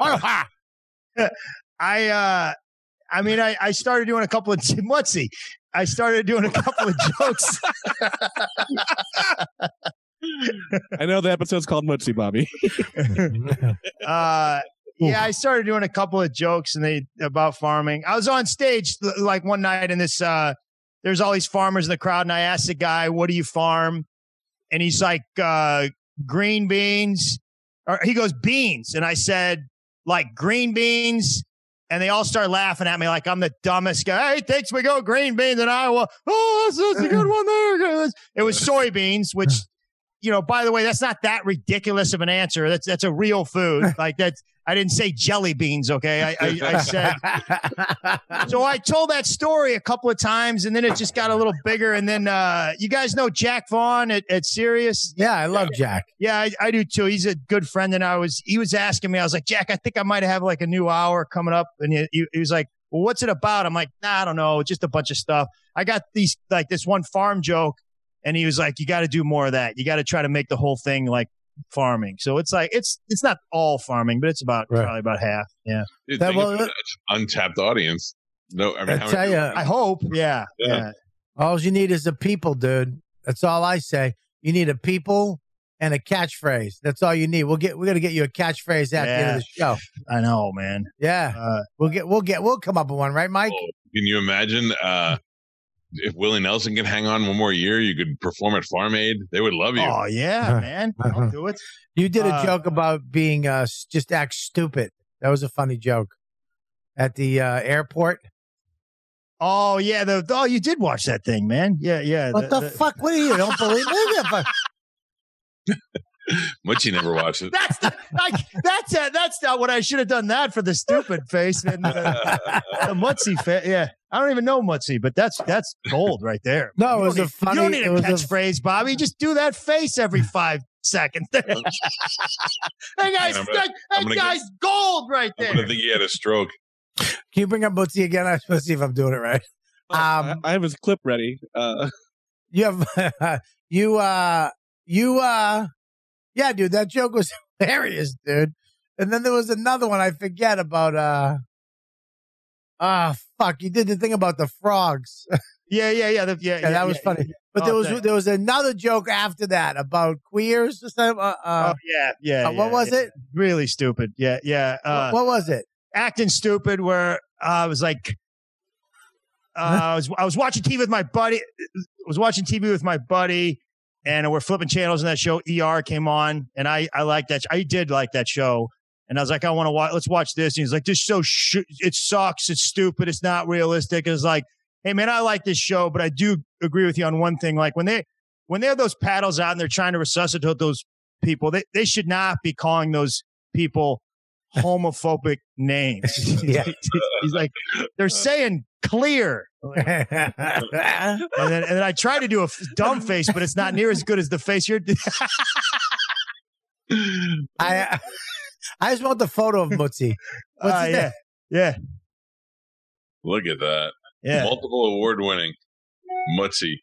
[SPEAKER 1] on the farm.
[SPEAKER 5] I uh I mean I, I started doing a couple of Mutzie. I started doing a couple of jokes.
[SPEAKER 2] I know the episode's called Mutzie, Bobby.
[SPEAKER 5] uh yeah, I started doing a couple of jokes and they about farming. I was on stage like one night and this uh there's all these farmers in the crowd and I asked the guy, "What do you farm?" And he's like uh green beans or he goes beans and I said like green beans and they all start laughing at me like I'm the dumbest guy. Hey, thanks, we go green beans in Iowa. Oh, that's, that's a good one there. It was soybeans, which, you know, by the way, that's not that ridiculous of an answer. That's that's a real food. Like that's I didn't say jelly beans, okay? I, I, I said so I told that story a couple of times and then it just got a little bigger. And then uh you guys know Jack Vaughn at, at Sirius?
[SPEAKER 1] yeah, I love Jack.
[SPEAKER 5] Yeah, I, I do too. He's a good friend, and I was he was asking me. I was like, Jack, I think I might have like a new hour coming up, and he, he, he was like, Well, what's it about? I'm like, Nah, I don't know, just a bunch of stuff. I got these like this one farm joke, and he was like, You got to do more of that. You got to try to make the whole thing like farming. So it's like it's it's not all farming, but it's about
[SPEAKER 1] Right.
[SPEAKER 5] probably about half. Yeah.
[SPEAKER 3] Dude,
[SPEAKER 1] That-
[SPEAKER 3] think
[SPEAKER 1] well,
[SPEAKER 3] about that. untapped audience. No, I mean,
[SPEAKER 1] I tell you,
[SPEAKER 5] I hope. Yeah.
[SPEAKER 3] Yeah.
[SPEAKER 5] Yeah.
[SPEAKER 1] all you need is the people, dude. That's all I say. You need a people and a catchphrase. That's all you need. We'll get. We're gonna get you a catchphrase at the end of the show.
[SPEAKER 5] I know, man.
[SPEAKER 1] Yeah,
[SPEAKER 5] Uh,
[SPEAKER 1] we'll get. We'll get. We'll come up with one, right, Mike?
[SPEAKER 3] Oh, Can you imagine uh, if Willie Nelson can hang on one more year? You could perform at Farm Aid. They would love you.
[SPEAKER 5] oh yeah,
[SPEAKER 1] Uh,
[SPEAKER 5] man.
[SPEAKER 1] uh-huh.
[SPEAKER 5] I'll do it.
[SPEAKER 1] You did a
[SPEAKER 5] Uh,
[SPEAKER 1] joke about being uh just act stupid. That was a funny joke at the uh, airport.
[SPEAKER 5] Oh yeah. The oh, you did watch that thing, man. Yeah, yeah.
[SPEAKER 1] What the, fuck? What are you? Don't believe me? Yeah, but-
[SPEAKER 3] Muchie never watched it.
[SPEAKER 5] That's the, like that's uh, that's not what I should have done that for the stupid face and uh, the Mutzie face. Yeah, I don't even know Mutzie, but that's that's gold right there.
[SPEAKER 1] No, it
[SPEAKER 5] You
[SPEAKER 1] was
[SPEAKER 5] don't
[SPEAKER 1] a
[SPEAKER 5] need-
[SPEAKER 1] funny-
[SPEAKER 5] You don't need a
[SPEAKER 1] was a-
[SPEAKER 5] catchphrase, Bobby. Just do that face every five seconds. hey guys,
[SPEAKER 3] I'm gonna-
[SPEAKER 5] that,
[SPEAKER 3] I'm
[SPEAKER 5] that
[SPEAKER 3] gonna
[SPEAKER 5] guy's gold right there.
[SPEAKER 3] gonna think he had a stroke.
[SPEAKER 1] Can you bring up Bootsy again? I just want to see if I'm doing it right.
[SPEAKER 2] Oh, I-
[SPEAKER 1] Um,
[SPEAKER 2] I have his clip ready. Uh,
[SPEAKER 1] You have you uh you uh yeah, dude, that joke was hilarious, dude. And then there was another one I forget about uh ah fuck, you did the thing about the frogs.
[SPEAKER 5] yeah, yeah, yeah, the, yeah,
[SPEAKER 1] Yeah, that was funny. But
[SPEAKER 5] Oh,
[SPEAKER 1] there was there was another joke after that about queers or something. Uh, uh,
[SPEAKER 5] oh yeah, yeah.
[SPEAKER 1] uh, what
[SPEAKER 5] yeah,
[SPEAKER 1] was
[SPEAKER 5] yeah.
[SPEAKER 1] it?
[SPEAKER 5] Really stupid. Yeah, yeah. Uh,
[SPEAKER 1] what, what was it?
[SPEAKER 5] acting stupid where uh, I was like, uh, I was I was watching TV with my buddy. I was watching TV with my buddy, and we're flipping channels, and that show ER came on, and I I like that. I did like that show, and I was like, I want to watch. Let's watch this. And he's like, this show sh- it sucks. It's stupid. It's not realistic. And it's like, hey man, I like this show, but I do agree with you on one thing. Like when they when they have those paddles out and they're trying to resuscitate those people, they they should not be calling those people homophobic names.
[SPEAKER 1] Yeah.
[SPEAKER 5] He's like, they're saying clear. And then, and then I try to do a f- dumb face, but it's not near as good as the face you're.
[SPEAKER 1] I I just want the photo of Mutzie. What's
[SPEAKER 5] uh,
[SPEAKER 1] his
[SPEAKER 5] yeah, yeah,
[SPEAKER 3] Look at that.
[SPEAKER 5] yeah.
[SPEAKER 3] Multiple award winning. Mutzie.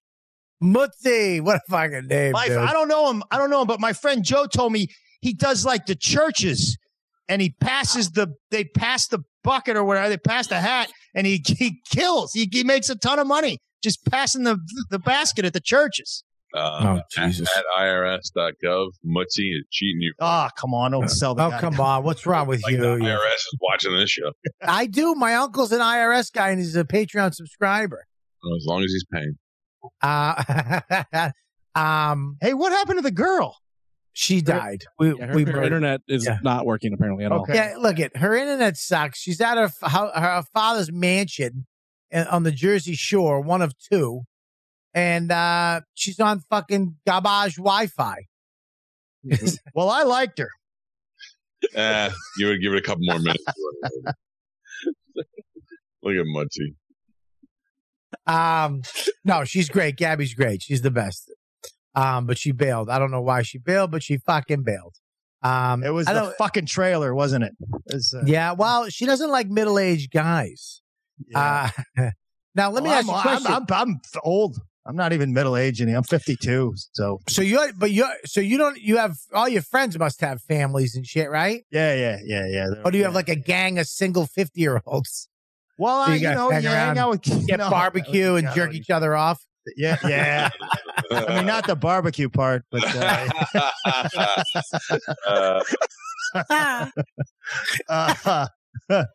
[SPEAKER 1] Mutzi. What a fucking name,
[SPEAKER 5] My,
[SPEAKER 1] dude.
[SPEAKER 5] I don't know him. I don't know him, but my friend Joe told me he does like the churches, and he passes the. They pass the bucket or whatever. They pass the hat, and he he kills. He he makes a ton of money just passing the the basket at the churches.
[SPEAKER 3] Uh,
[SPEAKER 1] Oh, Jesus.
[SPEAKER 3] At, at irs.gov. Mutzie is cheating you.
[SPEAKER 5] Ah, come on, don't sell the.
[SPEAKER 1] Oh
[SPEAKER 5] guy.
[SPEAKER 1] come on! What's wrong with
[SPEAKER 3] Like
[SPEAKER 1] you?
[SPEAKER 3] the
[SPEAKER 1] You-
[SPEAKER 3] IRS is watching this show.
[SPEAKER 1] I do. My uncle's an IRS guy, and he's a Patreon subscriber.
[SPEAKER 3] As long as he's paying.
[SPEAKER 1] Uh, um,
[SPEAKER 5] Hey, what happened to the girl?
[SPEAKER 1] She died. We
[SPEAKER 2] yeah, her,
[SPEAKER 1] we
[SPEAKER 2] her internet is
[SPEAKER 1] Yeah.
[SPEAKER 2] not working apparently at all.
[SPEAKER 5] Okay.
[SPEAKER 1] Yeah, look at her internet sucks. She's at her her, her father's mansion on the Jersey Shore, one of two, and uh, she's on fucking garbage Wi-Fi.
[SPEAKER 5] Well, I liked her.
[SPEAKER 3] Eh, you would give it a couple more minutes. Look at Mutzie.
[SPEAKER 1] Um, no, she's great. Gabby's great. She's the best. Um, but she bailed. I don't know why she bailed, but she fucking bailed. Um,
[SPEAKER 5] It was
[SPEAKER 1] I
[SPEAKER 5] the fucking trailer, wasn't it? It was, uh,
[SPEAKER 1] yeah. Well, she doesn't like middle-aged guys.
[SPEAKER 5] yeah.
[SPEAKER 1] Uh, now let me
[SPEAKER 5] Well,
[SPEAKER 1] ask you a
[SPEAKER 5] I'm,
[SPEAKER 1] question.
[SPEAKER 5] I'm, I'm, I'm old. I'm not even middle aged, and I'm 52. So
[SPEAKER 1] so you're, but you're, so you don't, you have all your friends must have families and shit, right?
[SPEAKER 5] yeah, yeah, yeah, yeah.
[SPEAKER 1] Or do you have like a gang of single fifty-year-olds
[SPEAKER 5] Well,
[SPEAKER 1] so
[SPEAKER 5] I,
[SPEAKER 1] you
[SPEAKER 5] you, know, you hang out with
[SPEAKER 1] get barbecue and jerk each other off?
[SPEAKER 5] Yeah, yeah. I mean, not the barbecue part, but uh,
[SPEAKER 3] Uh,
[SPEAKER 5] uh, but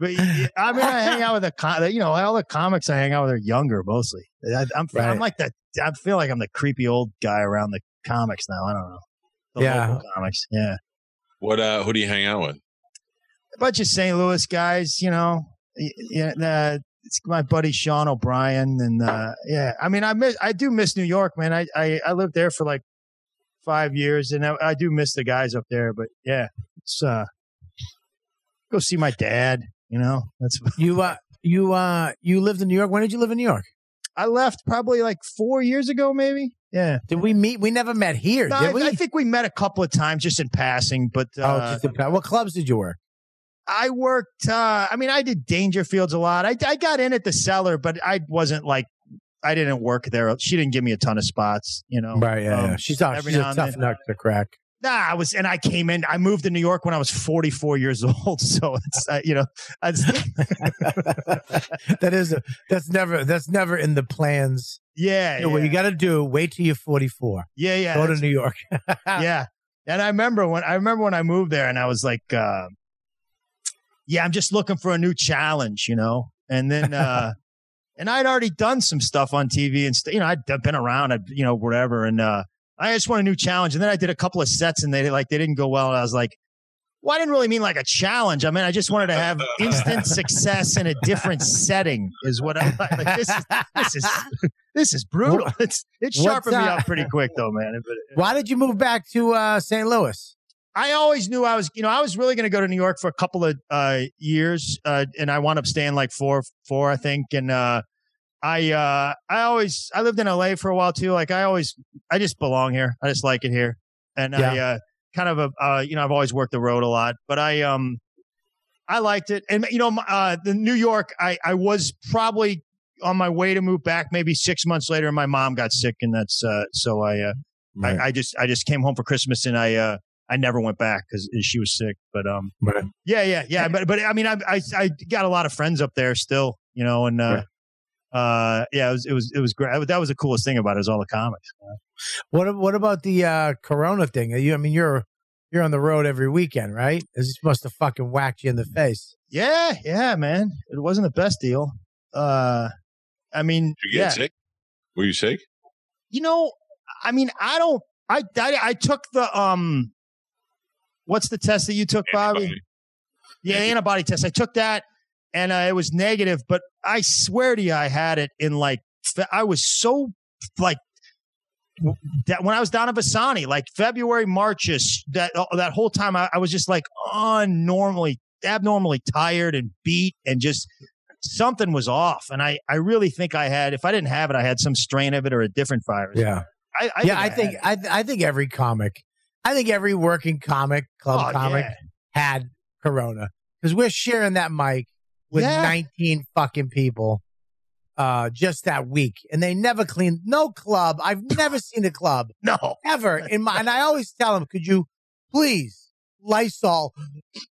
[SPEAKER 5] y- y- I mean, I hang out with the com- you know all the comics I hang out with are younger mostly. I, I'm
[SPEAKER 1] Right.
[SPEAKER 5] I'm like the I feel like I'm the creepy old guy around the comics now. I don't know. The
[SPEAKER 1] Yeah.
[SPEAKER 5] comics. Yeah,
[SPEAKER 3] what? Uh, who do you hang out with?
[SPEAKER 5] a bunch of St. Louis guys. You know, yeah. Uh, it's my buddy Sean O'Brien, and uh, yeah. I mean, I miss I do miss New York, man. I I, I lived there for like five years, and I, I do miss the guys up there. But yeah, it's uh, go see my dad. You know, that's
[SPEAKER 1] You, uh, you, uh, you lived in New York. When did you live in New York?
[SPEAKER 5] I left probably like four years ago, maybe. Yeah.
[SPEAKER 1] Did we meet? We never met here,
[SPEAKER 5] No,
[SPEAKER 1] did
[SPEAKER 5] I,
[SPEAKER 1] we?
[SPEAKER 5] I think we met a couple of times just in passing, but
[SPEAKER 1] oh,
[SPEAKER 5] uh,
[SPEAKER 1] just a, what clubs did you work?
[SPEAKER 5] I worked. Uh, I mean, I did Dangerfields a lot. I, I got in at the cellar, but I wasn't like I didn't work there. She didn't give me a ton of spots, you know.
[SPEAKER 1] Right, yeah,
[SPEAKER 5] Um,
[SPEAKER 1] yeah. She's, tough. she's a tough nut to crack.
[SPEAKER 5] Nah, I was, and I came in. I moved to New York when I was 44 years old. So it's, uh, you know,
[SPEAKER 1] that is a, that's never that's never in the plans.
[SPEAKER 5] yeah,
[SPEAKER 1] You know, What you got to do? Wait till you're 44.
[SPEAKER 5] yeah, yeah.
[SPEAKER 1] Go to New York.
[SPEAKER 5] yeah. And I remember when I remember when I moved there, and I was like, uh, "Yeah, I'm just looking for a new challenge," you know. And then, uh, and I'd already done some stuff on TV, and st- you know, I'd been around, I'd, you know, whatever. And uh, I just want a new challenge. And then I did a couple of sets, and they like they didn't go well. And I was like, "Well, I didn't really mean like a challenge. I mean, I just wanted to have instant success in a different setting." Is what I like. like this is this is this is brutal. It's it sharpened me up pretty quick, though, man. But,
[SPEAKER 1] Why did you move back to uh, St. Louis?
[SPEAKER 5] I always knew I was, you know, I was really going to go to New York for a couple of uh, years, uh, and I wound up staying like four, four, I think. And uh, I, uh, I always, I lived in LA for a while too. Like I always, I just belong here. I just like it here, and I uh, kind of a, uh, you know, I've always worked the road a lot, but I, um, I liked it, and you know, uh, the New York, I, I was probably on my way to move back, maybe six months later, and my mom got sick, and that's, uh, so I, uh,
[SPEAKER 1] Right.
[SPEAKER 5] I, I just I just came home for Christmas and I uh I never went back because she was sick. But um
[SPEAKER 1] Right.
[SPEAKER 5] yeah yeah yeah but but I mean I I I got a lot of friends up there still you know and uh uh yeah it was it was it was great that was the coolest thing about it is all the comics.
[SPEAKER 1] What what about the uh, Corona thing? Are you, I mean, you're you're on the road every weekend, right? This must have fucking whacked you in the face.
[SPEAKER 5] Yeah yeah man it wasn't the best deal. Uh I mean
[SPEAKER 3] Did you get
[SPEAKER 5] yeah
[SPEAKER 3] sick? Were you sick?
[SPEAKER 5] you know I mean I don't I I, I took the um what's the test that you took Bobby?
[SPEAKER 3] Antibody.
[SPEAKER 5] Yeah,
[SPEAKER 3] Antibody.
[SPEAKER 5] antibody test. I took that and uh, it was negative, but I swear to you, I had it in like, I was so like, that when I was down in Vasani, like February, Marchish, that uh, that whole time, I, I was just like unnormally, abnormally tired and beat, and just something was off. And I, I really think I had, if I didn't have it, I had some strain of it or a different virus.
[SPEAKER 1] Yeah,
[SPEAKER 5] I, I
[SPEAKER 1] yeah. I
[SPEAKER 5] had
[SPEAKER 1] think. I th- I think every comic, I think every working comic club
[SPEAKER 5] Oh,
[SPEAKER 1] comic
[SPEAKER 5] yeah.
[SPEAKER 1] had Corona because we're sharing that mic with
[SPEAKER 5] Yeah.
[SPEAKER 1] 19 fucking people uh just that week and they never cleaned no club i've never seen a club
[SPEAKER 5] No.
[SPEAKER 1] ever in my and i always tell them could you please lysol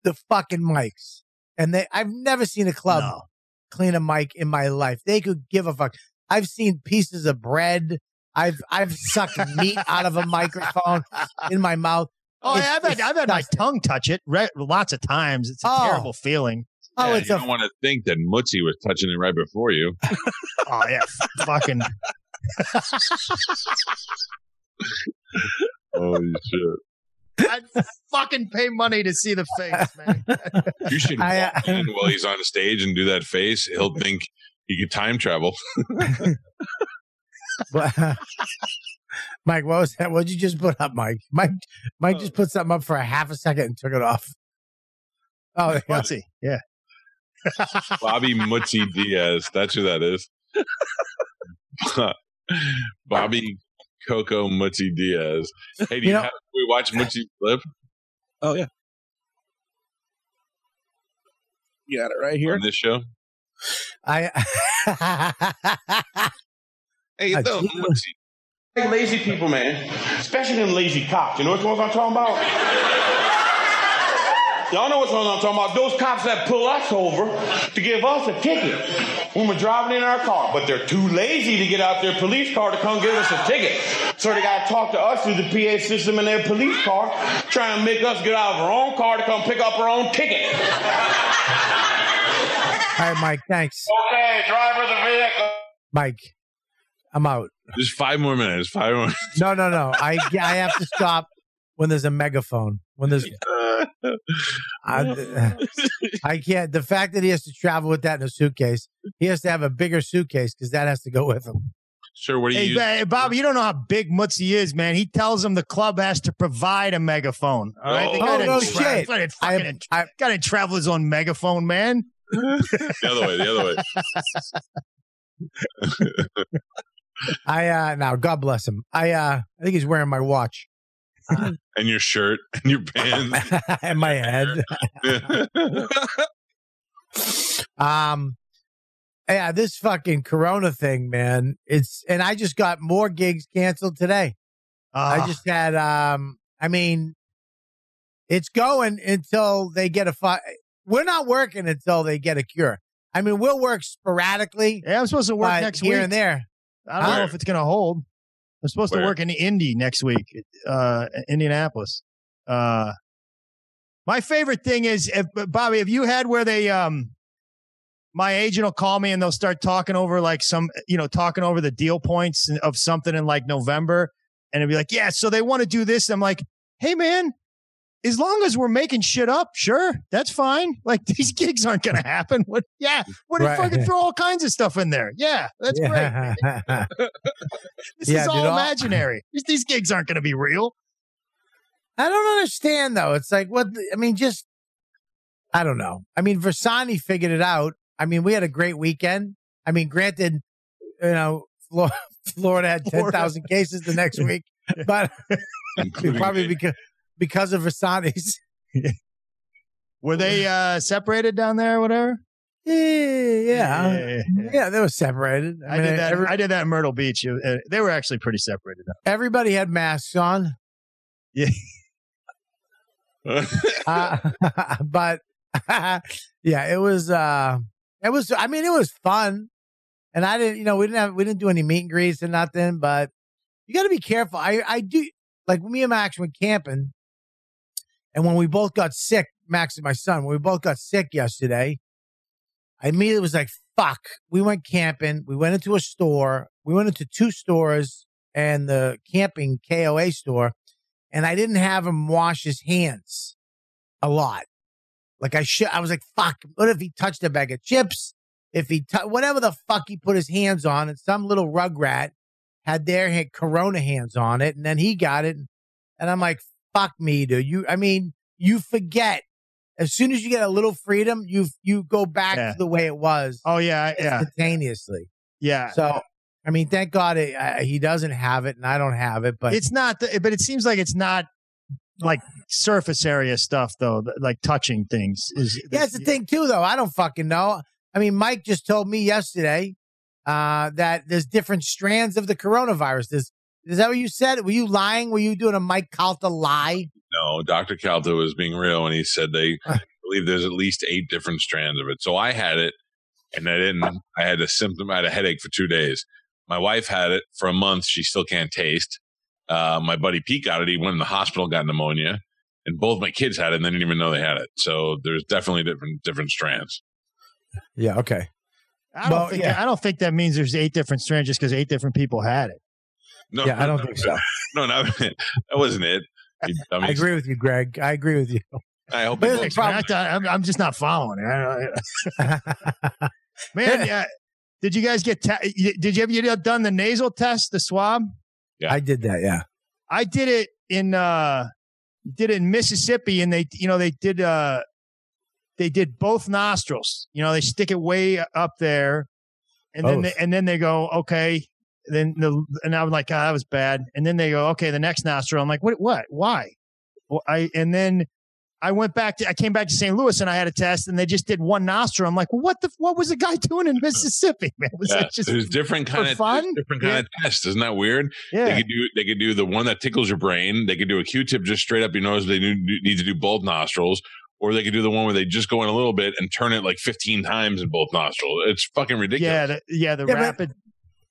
[SPEAKER 1] the fucking mics and they i've never seen a club
[SPEAKER 5] no.
[SPEAKER 1] clean a mic in my life they could give a fuck i've seen pieces of bread i've i've sucked meat out of a microphone in my mouth
[SPEAKER 5] Oh,
[SPEAKER 1] It's
[SPEAKER 5] yeah, I've had, I've had my tongue touch it re- lots of times. It's a
[SPEAKER 1] Oh.
[SPEAKER 5] terrible feeling.
[SPEAKER 1] oh
[SPEAKER 3] Yeah,
[SPEAKER 1] it's
[SPEAKER 3] you
[SPEAKER 1] a
[SPEAKER 3] don't want to think that Mutzie was touching it right before you.
[SPEAKER 5] Oh yeah, fucking.
[SPEAKER 3] Holy shit!
[SPEAKER 5] I'd fucking pay money to see the face, man.
[SPEAKER 3] You should
[SPEAKER 1] I,
[SPEAKER 3] walk
[SPEAKER 1] uh,
[SPEAKER 3] in while he's on stage and do that face. He'll think he could time travel.
[SPEAKER 1] But, Mike, what was that? What'd you just put up, Mike? Mike, Mike just oh. put something up for a half a second and took it off. Oh, there you go.
[SPEAKER 5] Yeah.
[SPEAKER 3] Bobby Mutzie Diaz. That's who that is. Bobby Coco Mutzie Diaz. Hey, do you,
[SPEAKER 1] You know-
[SPEAKER 3] have, we watch Mutzie flip?
[SPEAKER 2] Oh yeah. You got it right here.
[SPEAKER 3] on this show?
[SPEAKER 1] I.
[SPEAKER 3] Hey, no,
[SPEAKER 1] Jesus.
[SPEAKER 3] Mutzie.
[SPEAKER 7] Like lazy people, man. Especially them lazy cops. You know what I'm talking about? Y'all know what I'm talking about. Those cops that pull us over to give us a ticket when we're driving in our car. But they're too lazy to get out their police car to come give us a ticket. So they got to talk to us through the PA system in their police car, trying to make us get out of our own car to come pick up our own ticket.
[SPEAKER 1] All right, Mike. Thanks,
[SPEAKER 7] Okay, driver of the vehicle.
[SPEAKER 1] Mike. I'm out.
[SPEAKER 3] Just five more minutes. Five more.
[SPEAKER 1] No, no, no. I I have to stop when there's a megaphone. When there's, I, I can't. The fact that he has to travel with that in a suitcase, he has to have a bigger suitcase because that has to go with him.
[SPEAKER 3] Sure. What do you
[SPEAKER 5] Hey,
[SPEAKER 3] use?
[SPEAKER 5] ba- Bob, you don't know how big Mutzie is, man. He tells him the club has to provide a megaphone. All right,
[SPEAKER 3] Oh,
[SPEAKER 5] The guy
[SPEAKER 1] no
[SPEAKER 5] didn't
[SPEAKER 1] shit.
[SPEAKER 5] Guy didn't
[SPEAKER 1] I,
[SPEAKER 5] fucking-
[SPEAKER 1] I,
[SPEAKER 5] guy didn't travel his own megaphone, man.
[SPEAKER 3] The other way. The other way.
[SPEAKER 1] I, uh, now God bless him. I, uh, I think he's wearing my watch
[SPEAKER 3] And your shirt and your pants.
[SPEAKER 1] and my head. Um, yeah, this fucking Corona thing, man. It's and I just got more gigs canceled today. I
[SPEAKER 5] Ah,
[SPEAKER 1] just had, um, I mean, It's going until they get a fi- We're not working until they get a cure. I mean, we'll work sporadically,
[SPEAKER 5] Yeah, I'm supposed to work
[SPEAKER 1] but
[SPEAKER 5] next
[SPEAKER 1] here
[SPEAKER 5] week.
[SPEAKER 1] and there.
[SPEAKER 5] I don't know if it's going to hold. I'm supposed to work in Indy next week, uh, Indianapolis. Uh, my favorite thing is, if, Bobby, have you had where they, um, my agent will call me and they'll start talking over like some, you know, talking over the deal points of something in like November. And it'll be like, yeah, so they want to do this. I'm like, hey, man, as long as we're making shit up, sure, that's fine. Like these gigs aren't going to happen. What? Yeah. What if
[SPEAKER 1] Right.
[SPEAKER 5] fucking throw all kinds of stuff in there? Yeah, that's great. This
[SPEAKER 1] Yeah,
[SPEAKER 5] is all
[SPEAKER 1] dude,
[SPEAKER 5] imaginary. These, these gigs aren't going to be real.
[SPEAKER 1] I don't understand though. It's like what I mean, just I don't know. I mean, Versani figured it out. I mean, we had a great weekend. I mean, granted, you know, Flo- Florida had ten
[SPEAKER 5] Florida.
[SPEAKER 1] cases the next week, but probably because because of Versani's.
[SPEAKER 5] Were they uh, separated down there or whatever?
[SPEAKER 1] Yeah, yeah,
[SPEAKER 5] yeah,
[SPEAKER 1] yeah. They were separated. I,
[SPEAKER 5] I,
[SPEAKER 1] mean,
[SPEAKER 5] did that.
[SPEAKER 1] every-
[SPEAKER 5] I did that in Myrtle Beach. Uh, They were actually pretty separated.
[SPEAKER 1] everybody had masks on, uh, but yeah, it was. uh It was. I mean, it was fun, and I didn't. You know, we didn't have. We didn't do any meet and greets and nothing. But you got to be careful. I. I do like me and Max went camping, and when we both got sick, Max and my son, when we both got sick yesterday, I immediately was like, "Fuck!" We went camping. We went into a store. We went into two stores and the camping KOA store, and I didn't have him wash his hands a lot. Like I should, I was like, fuck, what if he touched a bag of chips? If he, tou- whatever the fuck he put his hands on, and some little rugrat had their Corona hands on it, and then he got it. And I'm like, fuck me, dude. You, I mean, you forget. As soon as you get a little freedom, you you go back
[SPEAKER 5] Yeah.
[SPEAKER 1] to the way it was
[SPEAKER 5] Oh yeah, yeah,
[SPEAKER 1] instantaneously.
[SPEAKER 5] yeah.
[SPEAKER 1] So, I mean, thank God it, uh, he doesn't have it, and I don't have it. But
[SPEAKER 5] It's not, the, but it seems like it's not like surface area stuff though. Like touching things is.
[SPEAKER 1] Yeah, it's the thing too, though. I don't fucking know. I mean, Mike just told me yesterday uh, that there's different strands of the coronavirus. Is is that what you said? Were you lying? Were you doing a Mike Calta lie?
[SPEAKER 3] No, Dr. Calta was being real, and he said they believe there's at least eight different strands of it. So I had it, and I didn't. I had a symptom. I had a headache for two days. My wife had it for a month. She still can't taste. Uh, my buddy Pete got it. He went in the hospital, got pneumonia, and both my kids had it, and they didn't even know they had it. So there's definitely different different strands.
[SPEAKER 1] Yeah. Okay.
[SPEAKER 5] I don't
[SPEAKER 1] Well,
[SPEAKER 5] think.
[SPEAKER 1] yeah.
[SPEAKER 5] I don't think that means there's eight different strands just because eight different people had it.
[SPEAKER 3] No,
[SPEAKER 1] Yeah, I don't think so.
[SPEAKER 3] No, no, that wasn't it. I, mean,
[SPEAKER 1] I agree with you, Greg. I agree with you.
[SPEAKER 3] I hope
[SPEAKER 1] But
[SPEAKER 3] people-
[SPEAKER 1] it's-
[SPEAKER 5] Thanks, man. I, am I'm just not following it. I don't- Man, uh, did you guys get? Te- did you have you done the nasal test, the swab?
[SPEAKER 1] Yeah, I did that. Yeah.
[SPEAKER 5] I did it in uh did it in Mississippi and they you know they did uh they did both nostrils. You know, they stick it way up there and then they, and then they go, okay. Then the and I'm like, oh, that was bad. And then they go, okay, the next nostril. I'm like, what what? Why? Well, I and then I went back to I came back to St. Louis and I had a test and they just did one nostril. I'm like, well, what the what was the guy doing in Mississippi, man? Was
[SPEAKER 3] Yeah,
[SPEAKER 5] that just
[SPEAKER 3] there's different kind of
[SPEAKER 5] fun?
[SPEAKER 3] different kind of test. Isn't that weird?
[SPEAKER 5] Yeah.
[SPEAKER 3] They could do they could do the one that tickles your brain. They could do a Q-tip just straight up your nose. They need, need to do both nostrils, or they could do the one where they just go in a little bit and turn it like 15 times in both nostrils. It's fucking ridiculous.
[SPEAKER 5] Yeah, the, yeah, the
[SPEAKER 1] Yeah, but-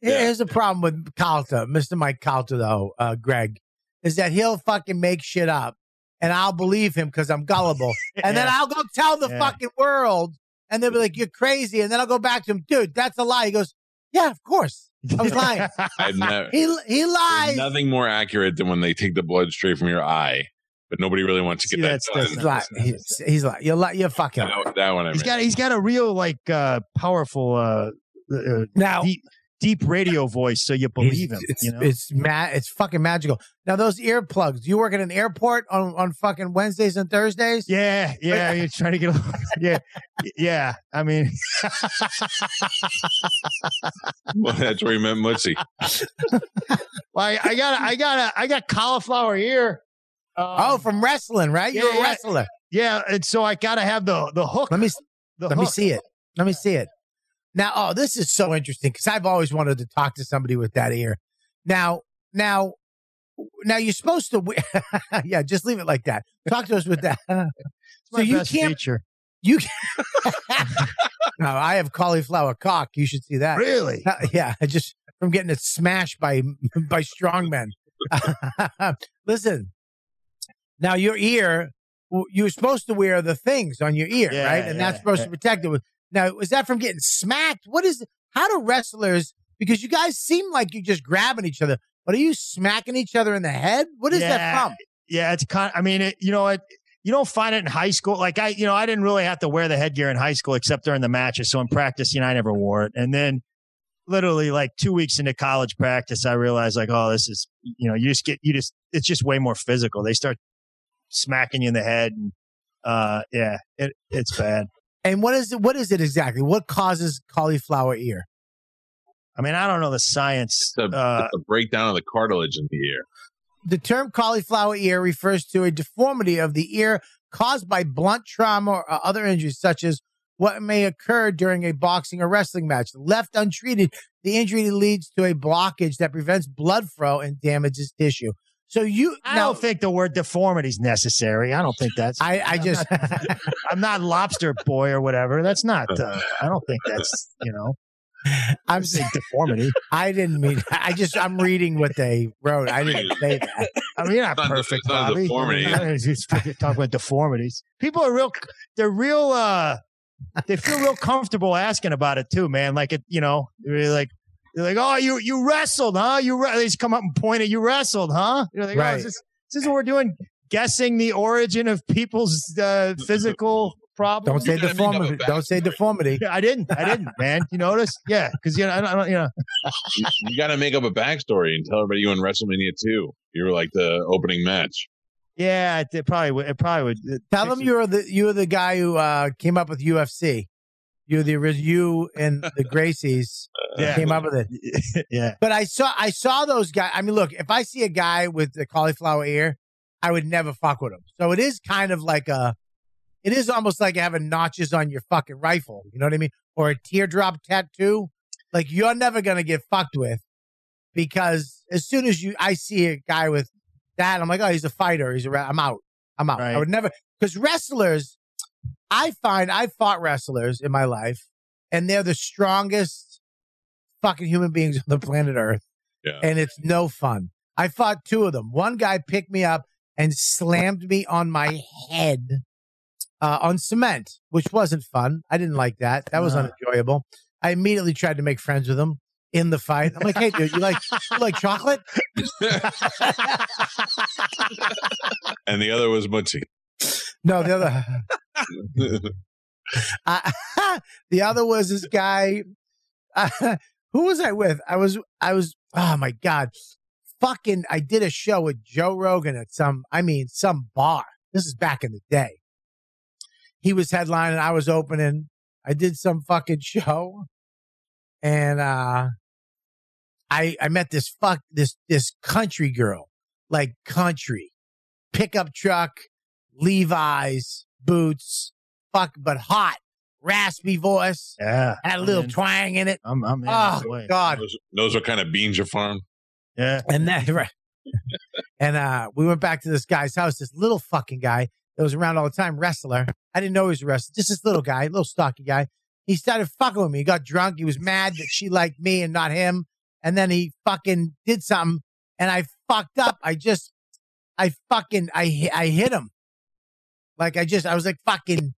[SPEAKER 5] rapid
[SPEAKER 3] Yeah.
[SPEAKER 1] Here's the problem with Calta, Mr. Mike Calta, though, uh, Greg, is that he'll fucking make shit up, and I'll believe him because I'm gullible, and then I'll go tell the
[SPEAKER 5] Yeah.
[SPEAKER 1] fucking world, and they'll be like, "You're crazy," and then I'll go back to him, dude, that's a lie. He goes, "Yeah, of course, I was lying."
[SPEAKER 3] I've never,
[SPEAKER 1] he he lies.
[SPEAKER 3] nothing more accurate than when they take the blood straight from your eye, but nobody really wants to
[SPEAKER 5] See,
[SPEAKER 3] get that
[SPEAKER 5] that's-
[SPEAKER 3] done.
[SPEAKER 1] He's like, he's, he's like, you're like, you're fucking.
[SPEAKER 3] that, that one I
[SPEAKER 5] He's
[SPEAKER 3] mean.
[SPEAKER 5] got he's got a real like uh powerful uh, uh
[SPEAKER 1] Now
[SPEAKER 5] deep deep radio voice, so you believe him.
[SPEAKER 1] It's
[SPEAKER 5] you know?
[SPEAKER 1] it's ma- it's fucking magical. Now those earplugs. You work at an airport on on fucking Wednesdays and Thursdays.
[SPEAKER 5] yeah, yeah. You're trying to get a, yeah, yeah. I mean,
[SPEAKER 3] well, that's where he met Mutzie.
[SPEAKER 5] well, I, I got I got a I got cauliflower ear. Um,
[SPEAKER 1] Oh, from wrestling, right? You're
[SPEAKER 5] yeah,
[SPEAKER 1] a wrestler.
[SPEAKER 5] yeah, and so I got to have the the hook.
[SPEAKER 1] Let me
[SPEAKER 5] the
[SPEAKER 1] let me see it. Let me see it. Now, oh, this is so interesting because I've always wanted to talk to somebody with that ear. Now, now, now you're supposed to. yeah, just leave it like that. Talk to us with that.
[SPEAKER 5] It's
[SPEAKER 1] So you can't-
[SPEAKER 5] feature.
[SPEAKER 1] You. no, I have cauliflower cock. You should see that.
[SPEAKER 5] Really?
[SPEAKER 1] Uh, yeah, I just from getting it smashed by by strong men. Listen, now your ear, you're supposed to wear the things on your ear,
[SPEAKER 5] Yeah,
[SPEAKER 1] right? And that's supposed
[SPEAKER 5] yeah.
[SPEAKER 1] to protect it. Now, was that from getting smacked? What is? How do wrestlers? Because you guys seem like you're just grabbing each other, but are you smacking each other in the head? What is that
[SPEAKER 5] Yeah.
[SPEAKER 1] from?
[SPEAKER 5] Yeah, it's kind. I mean, it, you know what? You don't find it in high school. Like I, you know, I didn't really have to wear the headgear in high school except during the matches. So in practice, you know, I never wore it. And then, literally, like two weeks into college practice, I realized, like, oh, this is, you know, you just get, you just, it's just way more physical. They start smacking you in the head, and uh, yeah, it, it's bad.
[SPEAKER 1] And what is it? What is it exactly? What causes cauliflower ear?
[SPEAKER 5] I mean, I don't know the science.
[SPEAKER 3] It's a,
[SPEAKER 5] Uh,
[SPEAKER 3] it's a breakdown of the cartilage in the ear.
[SPEAKER 1] The term cauliflower ear refers to a deformity of the ear caused by blunt trauma or other injuries, such as what may occur during a boxing or wrestling match. Left untreated, the injury leads to a blockage that prevents blood flow and damages tissue. So you
[SPEAKER 5] I
[SPEAKER 1] now,
[SPEAKER 5] don't think the word deformity is necessary. I don't think that's.
[SPEAKER 1] I, I
[SPEAKER 5] I'm
[SPEAKER 1] just
[SPEAKER 5] I'm not lobster boy or whatever. That's not. Uh, I don't think that's. You know,
[SPEAKER 1] I'm saying
[SPEAKER 5] deformity.
[SPEAKER 1] I didn't mean I just I'm reading what they wrote. I didn't say that.
[SPEAKER 5] I mean, you're not
[SPEAKER 3] not-
[SPEAKER 5] perfect,
[SPEAKER 3] it's not
[SPEAKER 5] Bobby.
[SPEAKER 3] deformity.
[SPEAKER 5] I mean, just talk about deformities. People are real. They're real. uh They feel real comfortable asking about it too, man. Like it, you know, they're like. They're like, oh, you you wrestled, huh? You re-. they just come up and point at you wrestled, huh? You're like, oh,
[SPEAKER 1] Right.
[SPEAKER 5] is this, is what we're doing? Guessing the origin of people's uh, physical problems.
[SPEAKER 1] Don't say
[SPEAKER 3] You gotta make up a
[SPEAKER 1] deformity. Don't say deformity.
[SPEAKER 5] Yeah, I didn't. I didn't, man. You notice? Yeah, because you know, I don't, I don't, you know,
[SPEAKER 3] You, you got to make up a backstory and tell everybody you in WrestleMania 2. You were like the opening match.
[SPEAKER 5] yeah, it, it probably would. It probably would. it
[SPEAKER 1] Tell them you're the you're the guy who uh, came up with UFC. You're the you and the Gracies
[SPEAKER 5] Yeah.
[SPEAKER 1] came up with it.
[SPEAKER 5] yeah.
[SPEAKER 1] But I saw I saw those guys. I mean, look, if I see a guy with the cauliflower ear, I would never fuck with him. So it is kind of like a, it is almost like having notches on your fucking rifle. You know what I mean? Or a teardrop tattoo. Like you're never gonna get fucked with because as soon as you I see a guy with that, I'm like, oh, he's a fighter. He's a. I'm out. I'm out. I would never because wrestlers. I find I've fought wrestlers in my life, and they're the strongest fucking human beings on the planet Earth
[SPEAKER 3] Yeah.
[SPEAKER 1] and it's no fun. I fought two of them. One guy picked me up and slammed me on my head uh, on cement, which wasn't fun. I didn't like that. That was
[SPEAKER 5] No.
[SPEAKER 1] unenjoyable. I immediately tried to make friends with him in the fight. I'm like, hey, dude, you like you like chocolate?
[SPEAKER 3] and the other was Mutzie.
[SPEAKER 1] No, the other. I, the other was this guy. who was I with? I was. I was. Oh my god! Fucking! I did a show with Joe Rogan at some. I mean, some bar. This is back in the day. He was headlining. I was opening. I did some fucking show, and uh I I met this fuck this this country girl, like country, pickup truck, Levi's, boots, fuck, but hot, raspy voice,
[SPEAKER 5] Yeah.
[SPEAKER 1] had a
[SPEAKER 5] I'm
[SPEAKER 1] little
[SPEAKER 5] in.
[SPEAKER 1] twang in it.
[SPEAKER 5] I'm, I'm in.
[SPEAKER 1] Oh
[SPEAKER 5] either way.
[SPEAKER 1] God!
[SPEAKER 3] knows, knows what kind of beans you farm.
[SPEAKER 5] Yeah.
[SPEAKER 1] And then right, and uh, we went back to this guy's house. This little fucking guy that was around all the time, wrestler. I didn't know he was a wrestler. Just this little guy, little stocky guy. He started fucking with me. He got drunk. He was mad that she liked me and not him. And then he fucking did something, and I fucked up. I just, I fucking, I, I hit him. Like I just, I was like fucking,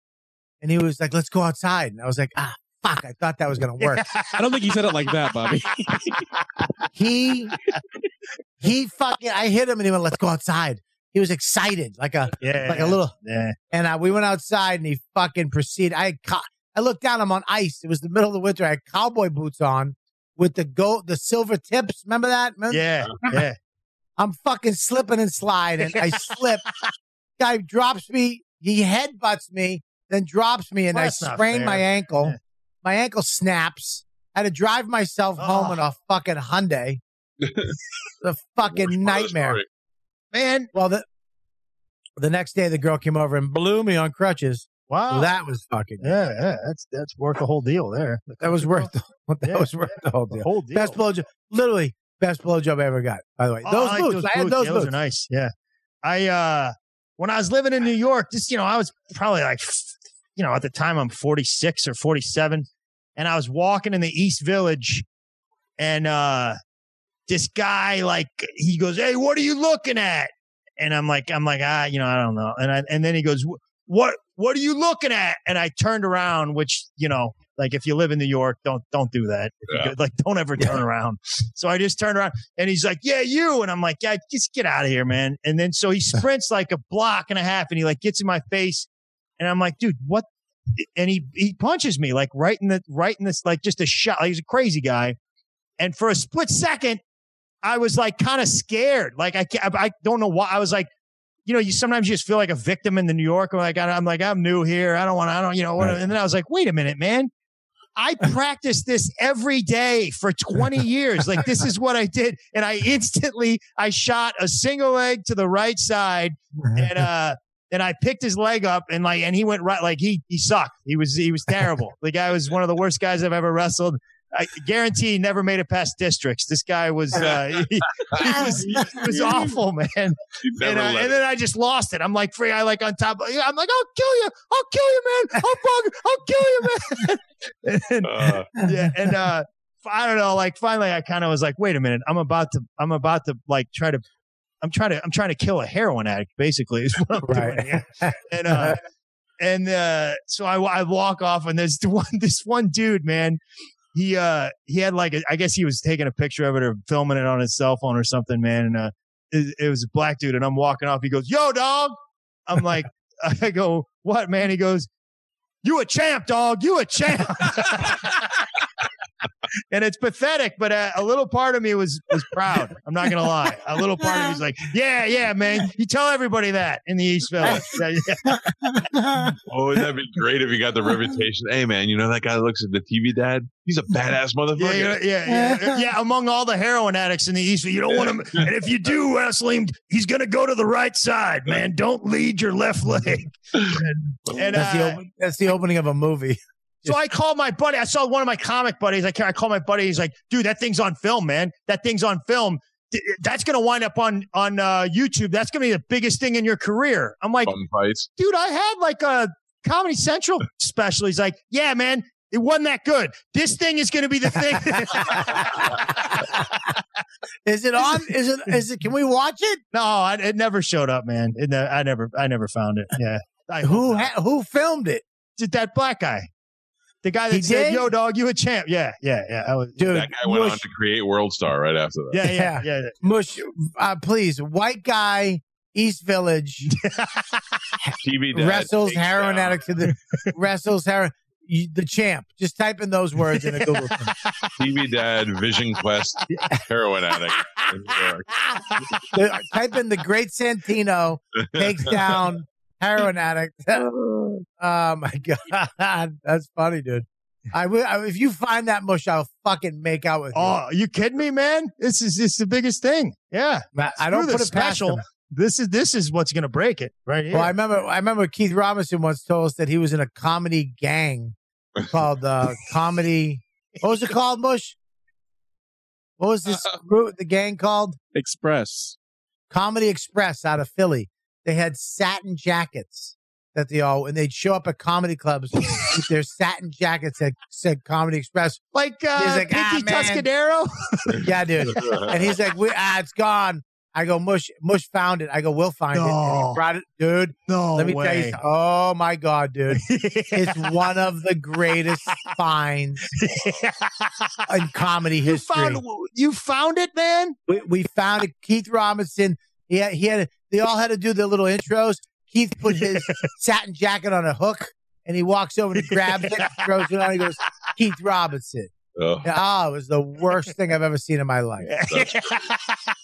[SPEAKER 1] and he was like, "Let's go outside." And I was like, "Ah, fuck!" I thought that was gonna work.
[SPEAKER 2] I don't think you said it like that, Bobby.
[SPEAKER 1] he he fucking I hit him and he went, let's go outside. He was excited, like a
[SPEAKER 5] Yeah.
[SPEAKER 1] like a little
[SPEAKER 5] Yeah.
[SPEAKER 1] and uh, we went outside and he fucking proceeded. I had co- I looked down, I'm on ice. It was the middle of the winter. I had cowboy boots on with the gold the silver tips. Remember that? Remember?
[SPEAKER 5] Yeah. Yeah.
[SPEAKER 1] I'm fucking slipping and sliding. I slip. Guy drops me, he headbutts me, then drops me, and
[SPEAKER 5] Well,
[SPEAKER 1] I sprain my ankle.
[SPEAKER 5] Yeah.
[SPEAKER 1] My ankle snaps. I had to drive myself home
[SPEAKER 5] Oh.
[SPEAKER 1] in a fucking Hyundai. the fucking
[SPEAKER 3] Worst part of the
[SPEAKER 1] nightmare.
[SPEAKER 5] Man.
[SPEAKER 1] Well, the the next day, the girl came over and blew me on crutches.
[SPEAKER 5] Wow.
[SPEAKER 1] That was fucking.
[SPEAKER 5] yeah. Yeah. That's that's worth the whole deal there.
[SPEAKER 1] That was worth. The, that
[SPEAKER 5] Yeah.
[SPEAKER 1] was worth the whole
[SPEAKER 5] the
[SPEAKER 1] deal.
[SPEAKER 5] whole deal.
[SPEAKER 1] Best blowjob. Literally, Best blowjob I ever got. By the way,
[SPEAKER 5] Oh,
[SPEAKER 1] those
[SPEAKER 5] I like
[SPEAKER 1] boots. I had
[SPEAKER 5] boots.
[SPEAKER 1] those
[SPEAKER 5] Yeah,
[SPEAKER 1] boots.
[SPEAKER 5] are nice. Yeah. I uh when I was living in New York, just you know, I was probably like you know, at the time I'm 46 or 47 and I was walking in the East Village and uh this guy like he goes, "Hey, what are you looking at?" And I'm like I'm like, "Ah, you know, I don't know." And I and then he goes, "What what are you looking at?" And I turned around, which, you know, like if you live in New York, don't don't do that.
[SPEAKER 3] Yeah.
[SPEAKER 5] Like don't ever turn around. So I just turned around and he's like, "Yeah, you." And I'm like, "Yeah, just get out of here, man." And then so he sprints like a block and a half, and he like gets in my face, and I'm like, "Dude, what?" And he he punches me like right in the right in this like just a shot. Like, he's a crazy guy, and for a split second, I was like kind of scared. Like I can't, I don't know why. I was like. You know, you sometimes you just feel like a victim in the New York. I'm like, I- I'm like, I'm new here. I don't want to, I don't, you know,
[SPEAKER 1] Right.
[SPEAKER 5] and then I was like, wait a minute, man. I practiced this every day for 20 years. Like this is what I did. And I instantly I shot a single leg to the right side and uh and I picked his leg up and like and he went right like he he sucked. He was he was terrible. the guy was one of the worst guys I've ever wrestled. I guarantee he never made it past districts. This guy was uh he, he was he was awful, man. And,
[SPEAKER 3] let
[SPEAKER 5] and then I just lost it. I'm like free. I like on top. I'm like, I'll kill you. I'll kill you, man. I'll bug. I'll kill you, man. and,
[SPEAKER 3] Uh,
[SPEAKER 5] yeah, and uh, I don't know. Like finally, I kind of was like, wait a minute. I'm about to. I'm about to like try to. I'm trying to. I'm trying to kill a heroin addict. Basically, is what I'm doing. here. And uh, and uh, so I, I walk off, and there's the one. This one dude, man. He uh he had like a, I guess he was taking a picture of it or filming it on his cell phone or something, man. And uh, it, it was a black dude, and I'm walking off. He goes, "Yo, dog." I'm like, I go, "What, man?" He goes, "You a champ, dog. You a champ." and it's pathetic, but uh, a little part of me was was proud. I'm not gonna lie. A little part of me was like, "Yeah, yeah, man. You tell everybody that in the East Village." Yeah.
[SPEAKER 3] oh, wouldn't be great if you got the reputation? Hey, man, you know that guy that looks at the TV dad? He's a badass
[SPEAKER 5] Yeah,
[SPEAKER 3] motherfucker.
[SPEAKER 5] yeah, yeah, yeah, yeah. Among all the heroin addicts in the East, you don't want him. And if you do wrestle him, he's gonna go to the right side, man. Don't lead your left leg. And
[SPEAKER 1] That's, the
[SPEAKER 5] uh,
[SPEAKER 1] open, that's the opening of a movie.
[SPEAKER 5] So I called my buddy. I saw one of my comic buddies. I, ca- I called my buddy. He's like, dude, that thing's on film, man. That thing's on film. That's going to wind up on on uh, YouTube. That's going to be the biggest thing in your career. I'm like, dude, I had like a Comedy Central special. He's like, yeah, man, it wasn't that good. This thing is going to be the thing.
[SPEAKER 1] is it on? Is it? Is it? Can we watch it?
[SPEAKER 5] no, I, it never showed up, man. It ne- I never, I never found it. Yeah, I
[SPEAKER 1] Who ha- who filmed it,
[SPEAKER 5] Did that black guy? The guy that
[SPEAKER 1] He
[SPEAKER 5] said,
[SPEAKER 1] did?
[SPEAKER 5] "Yo, dog, you a champ." Yeah, yeah, yeah. I was,
[SPEAKER 1] dude?
[SPEAKER 3] That guy went on to create World Star right after that.
[SPEAKER 5] yeah, yeah, yeah. yeah.
[SPEAKER 1] Mush, uh, please, white guy, East Village
[SPEAKER 3] TV dad
[SPEAKER 1] wrestles heroin
[SPEAKER 3] down.
[SPEAKER 1] addict to the wrestles heroin. You, the champ. Just type in those words in a Google. thing.
[SPEAKER 3] TV dad, Vision Quest, heroin addict. in New York.
[SPEAKER 1] The- type in the Great Santino takes down heroin addict. oh my god, that's funny, dude. I will. I- If you find that mush, I'll fucking make out with you.
[SPEAKER 5] Oh, are you kidding me, man? This is this is the biggest thing. Yeah.
[SPEAKER 1] I- I don't put
[SPEAKER 5] the
[SPEAKER 1] it
[SPEAKER 5] special.
[SPEAKER 1] him.
[SPEAKER 5] This is this is what's gonna break it right here.
[SPEAKER 1] Well, I remember. I remember Keith Robinson once told us that he was in a comedy gang called uh, Comedy. What was it called, Mush? What was this group? The gang called
[SPEAKER 2] Express.
[SPEAKER 1] Comedy Express out of Philly. They had satin jackets that they all, and they'd show up at comedy clubs with their satin jackets that said Comedy Express.
[SPEAKER 5] like uh,
[SPEAKER 1] He's like, ah,
[SPEAKER 5] Pinky
[SPEAKER 1] man.
[SPEAKER 5] Tuscadero.
[SPEAKER 1] Yeah, dude. and he's like, we, ah, it's gone. I go, Mush, Mush found it. I go, we'll find it. And he brought it, dude.
[SPEAKER 5] no
[SPEAKER 1] Let me tell you. something. Oh my god, dude! It's one of the greatest finds in comedy
[SPEAKER 5] you
[SPEAKER 1] history.
[SPEAKER 5] found you found it, man.
[SPEAKER 1] we, we found it. Keith Robinson. He had, he had. They all had to do their little intros. Keith put his satin jacket on a hook, and he walks over and he grabs it, throws it on. He goes, Keith Robinson.
[SPEAKER 3] Oh,
[SPEAKER 1] And, oh, it was the worst thing I've ever seen in my life.